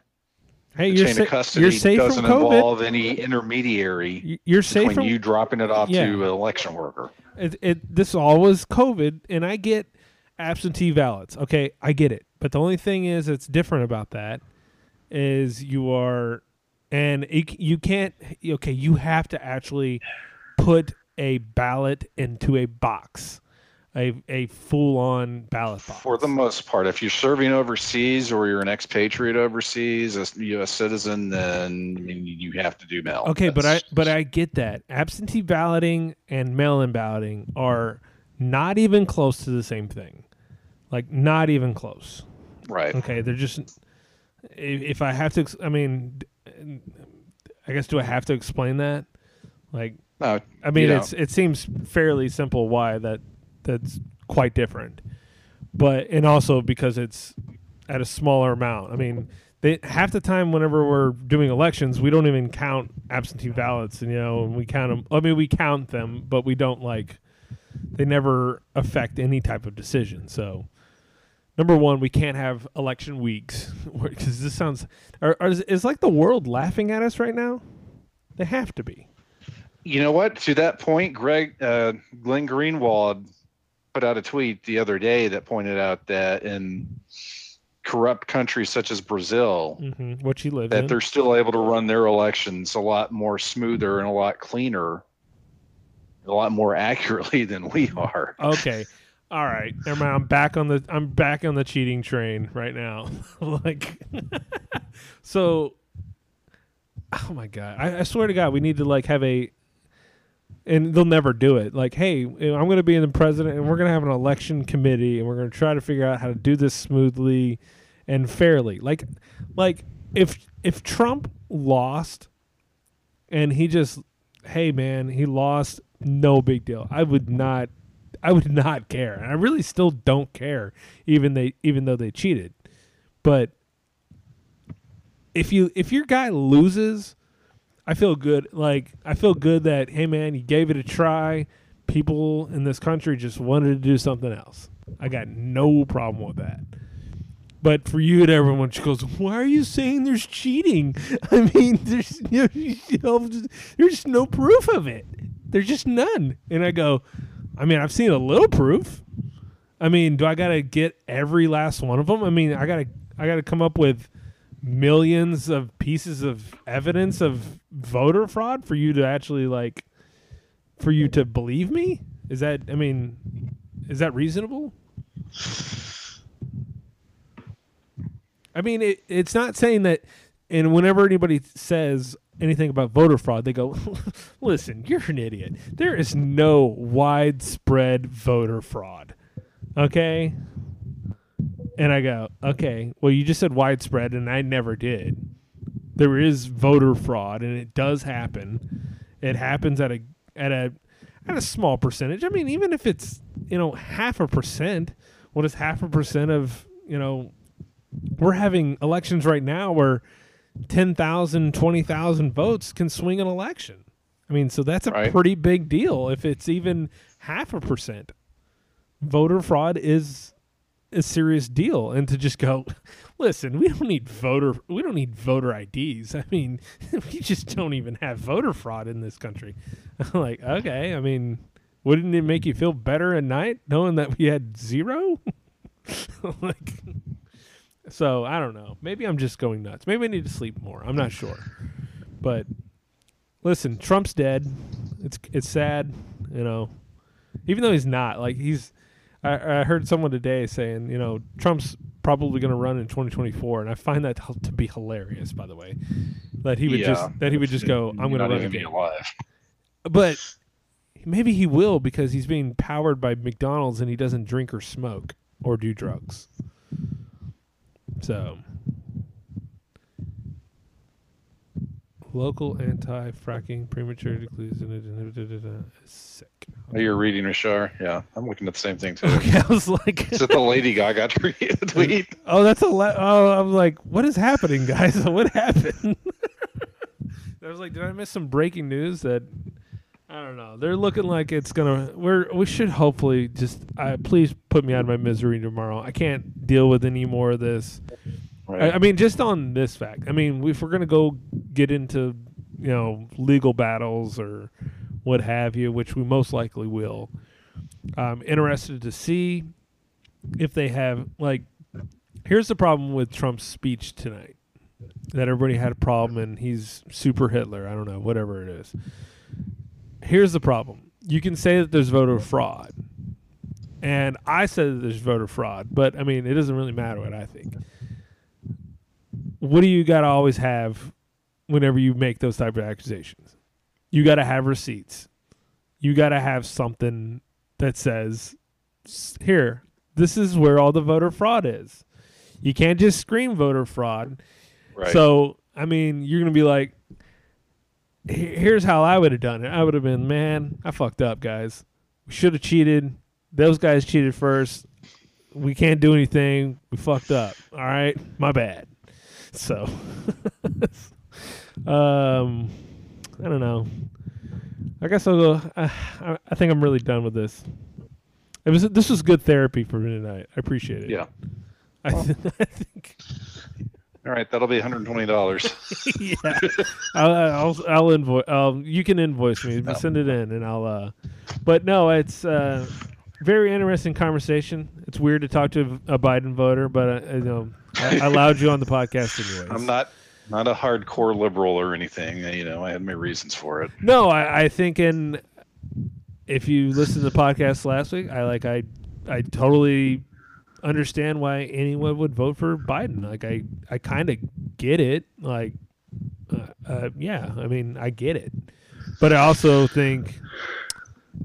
Hey, you're, chain of custody you're safe doesn't from COVID. involve any intermediary You're safe between from you dropping it off Yeah. to an election worker. it, it. This all was COVID, and I get absentee ballots. Okay, I get it. But the only thing is, it's different about that is you are, and it, you can't. Okay, you have to actually put a ballot into a box, a a full on ballot box. For the most part, if you're serving overseas or you're an expatriate overseas, a U.S. citizen, then I mean, you have to do mail. Okay, but I but I get that absentee balloting and mail-in balloting are not even close to the same thing. Like not even close. right. Okay, they're just. If, I have to, I mean, I guess do I have to explain that? Like, No, I mean, it's it seems fairly simple why that that's quite different, but and also because it's at a smaller amount. I mean, they half the time whenever we're doing elections, we don't even count absentee ballots, and you know, and we count them. I mean, we count them, but we don't like. They never affect any type of decision. So, number one, we can't have election weeks because this sounds. Are, are, is, like the world laughing at us right now? They have to be. You know what? To that point, Greg, uh, Glenn Greenwald put out a tweet the other day that pointed out that in corrupt countries such as Brazil, hmm What you live that in. they're still able to run their elections a lot more smoother and a lot cleaner, a lot more accurately than we are. Okay. All right. Never mind. I'm back on the I'm back on the cheating train right now. like so Oh my god. I, I swear to God, we need to like have a and they'll never do it. Like, hey, I'm gonna be in the president and we're gonna have an election committee and we're gonna try to figure out how to do this smoothly and fairly. Like like if if Trump lost and he just hey man, he lost, no big deal. I would not I would not care. And I really still don't care even they even though they cheated. But if you if your guy loses, I feel good. Like I feel good that hey man, you gave it a try. People in this country just wanted to do something else. I got no problem with that. But for you and everyone, she goes, "Why are you saying there's cheating? I mean, there's you know, there's no proof of it. There's just none." And I go, "I mean, I've seen a little proof. I mean, do I got to get every last one of them? I mean, I got to I got to come up with millions of pieces of evidence of voter fraud for you to actually like for you to believe me? Is that I mean, is that reasonable?" I mean, it, it's not saying that. And whenever anybody says anything about voter fraud, they go, "Listen, you're an idiot. There is no widespread voter fraud." Okay. And I go, "Okay, well, you just said widespread, and I never did. There is voter fraud, and it does happen. It happens at a at a at a small percentage. I mean, even if it's you know half a percent, what is half a percent of you know? We're having elections right now where 10,000, 20,000 votes can swing an election. I mean, so that's a Right. pretty big deal if it's even half a percent. Voter fraud is a serious deal and to just go listen we don't need voter we don't need voter IDs I mean we just don't even have voter fraud in this country. Like okay I mean wouldn't it make you feel better at night knowing that we had zero? Like so I don't know. Maybe I'm just going nuts. Maybe I need to sleep more. I'm not sure. But listen Trump's dead. It's it's sad you know. Even though he's not like he's I, I heard someone today saying, you know, Trump's probably going to run in 2024, and I find that to be hilarious. By the way, that he would Yeah. just that he would just go, "I'm going to run be again." alive. But maybe he will because he's being powered by McDonald's and he doesn't drink or smoke or do drugs. So, local anti-fracking premature declaration is sick. Oh, you're reading Rashar? Yeah, I'm looking at the same thing too. Okay, I was like, Is it the Lady Gaga tweet? tweet? Oh, that's a le- oh. I'm like, what is happening, guys? what happened? I was like, did I miss some breaking news that I don't know. They're looking like it's gonna. We're we should hopefully just. Uh, please put me out of my misery tomorrow. I can't deal with any more of this. Right. I, I mean, just on this fact. I mean, if we're gonna go get into you know legal battles or what have you, which we most likely will. I'm interested to see if they have like. Here's the problem with Trump's speech tonight. That everybody had a problem, and he's super Hitler. I don't know, whatever it is. Here's the problem. You can say that there's voter fraud, and I said that there's voter fraud, but I mean, it doesn't really matter what I think what do you got to always have whenever you make those type of accusations? You got to have receipts. You got to have something that says, "Here, this is where all the voter fraud is." You can't just scream voter fraud. Right. So, I mean, you're going to be like, "Here's how I would have done it." I would have been, "Man, I fucked up, guys. We should have cheated. Those guys cheated first. We can't do anything. We fucked up. All right, my bad." So, um, I don't know. I guess I'll go. Uh, I, I think I'm really done with this. It was this was good therapy for me tonight. I appreciate it. yeah. I, th- I think. All right, that'll be $120. yeah, I'll, I'll I'll invoice. Um, you can invoice me. Send it in, and I'll. Uh, but no, it's uh, very interesting conversation. It's weird to talk to a Biden voter, but uh, you know, I, I allowed you on the podcast anyways. I'm not not a hardcore liberal or anything. You know, I had my reasons for it. No, I, I think in if you listen to the podcast last week, I like I I totally understand why anyone would vote for Biden. Like I I kind of get it. Like uh, uh, yeah, I mean I get it, but I also think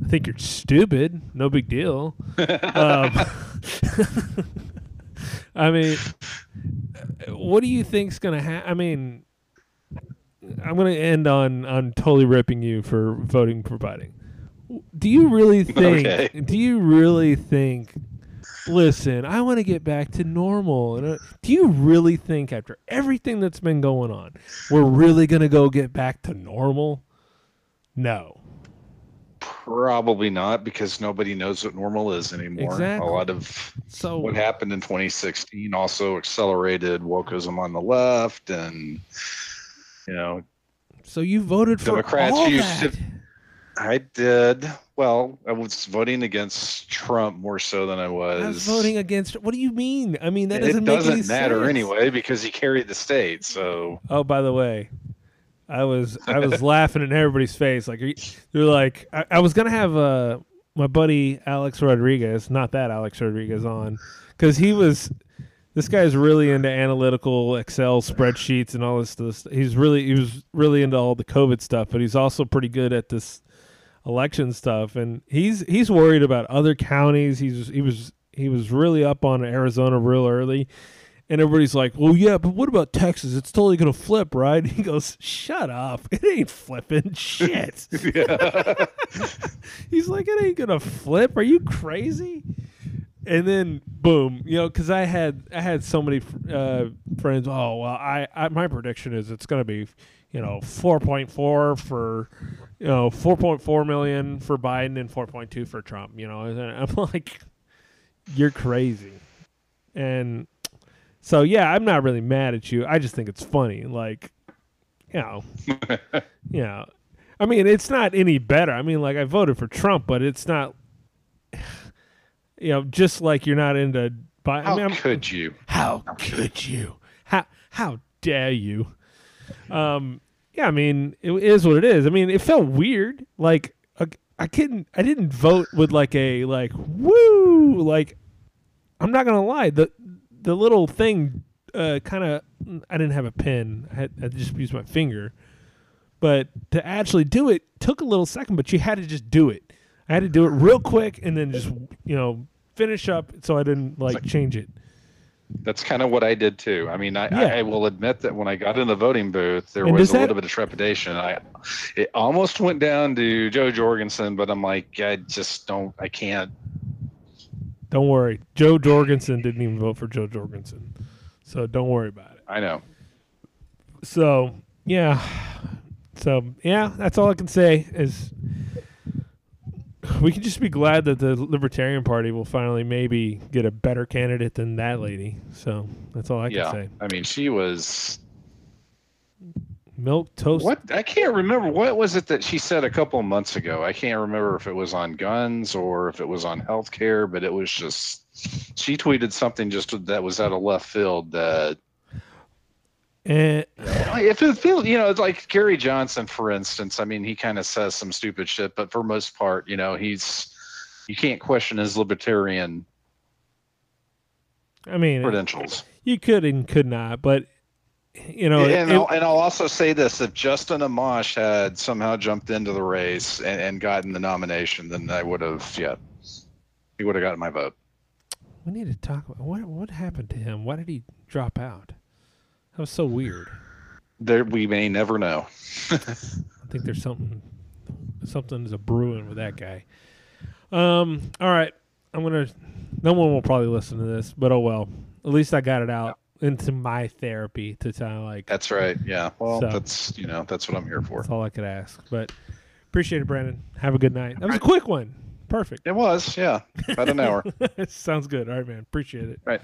I think you're stupid. No big deal. um, I mean, what do you think's gonna happen? I mean, I'm gonna end on on totally ripping you for voting for Biden. Do you really think? Okay. Do you really think? Listen, I want to get back to normal. And uh, do you really think after everything that's been going on, we're really gonna go get back to normal? No. Probably not because nobody knows what normal is anymore. Exactly. A lot of So what happened in 2016 also accelerated wokeism on the left, and you know, so you voted for Democrats all used that. to- I did. Well, I was voting against Trump more so than I was. I was voting against. What do you mean? I mean that doesn't it doesn't matter sense. anyway because he carried the state. So Oh, by the way, I was I was laughing in everybody's face. Like they're like, I, I was gonna have uh my buddy Alex Rodriguez, not that Alex Rodriguez, on because he was This guy's really into analytical Excel spreadsheets and all this stuff. He's really he was really into all the COVID stuff, but he's also pretty good at this election stuff. And he's he's worried about other counties. He's he was he was really up on Arizona real early. And everybody's like, "Well, yeah, but what about Texas? It's totally gonna flip, right?" He goes, "Shut up! It ain't flipping. Shit." He's like, "It ain't gonna flip. Are you crazy?" and then boom, you know, because I had I had so many uh, friends. Oh well, I, I my prediction is it's going to be, you know, four point four for, you know, four point four million for Biden and four point two for Trump. You know, and I'm like, you're crazy, and so yeah, I'm not really mad at you. I just think it's funny, like, you know, you know. I mean, it's not any better. I mean, like I voted for Trump, but it's not you know, just like you're not into. Bi- How I mean, I'm- could you? how could you? How how dare you? Um, yeah, I mean, it is what it is. I mean, it felt weird. Like I, I couldn't, I didn't vote with like a like woo. Like I'm not gonna lie, the the little thing, uh, kind of. I didn't have a pen. I had I just used my finger. But to actually do it took a little second. But you had to just do it. I had to do it real quick and then just you know finish up so I didn't like change it. That's kind of what I did too. I mean, I, Yeah. I, I will admit that when I got in the voting booth, there And was a that- little bit of trepidation. I, it almost went down to Jo Jorgensen, but I'm like, I just don't, I can't. Don't worry. Jo Jorgensen didn't even vote for Jo Jorgensen. So don't worry about it. I know. So, yeah. So, yeah, that's all I can say is we can just be glad that the Libertarian Party will finally maybe get a better candidate than that lady. So, that's all I can yeah. say. I mean, she was Milquetoast. what? I can't remember. What was it that she said a couple of months ago? I can't remember if it was on guns or if it was on healthcare, but it was just, she tweeted something just that was out of left field that And if it feels, you know, it's like Gary Johnson, for instance. I mean, he kind of says some stupid shit, but for most part, you know, he's you can't question his libertarian I mean, credentials. you could and could not, but you know, and, it- I'll, and I'll also say this: if Justin Amash had somehow jumped into the race and, and gotten the nomination, then I would have, yeah, he would have gotten my vote. we need to talk about what what happened to him. Why did he drop out? That was so weird. There, we may never know. I think there's something something's a brewing with that guy. Um. All right. I'm gonna. No one will probably listen to this, but oh well. At least I got it out into my therapy to kind of like. That's right. Yeah. Well, So- that's you know that's what I'm here for. That's all I could ask. But appreciate it, Brandon. Have a good night. That was a quick one. Perfect. It was, yeah, about an hour. Sounds good. All right, man. Appreciate it. Right.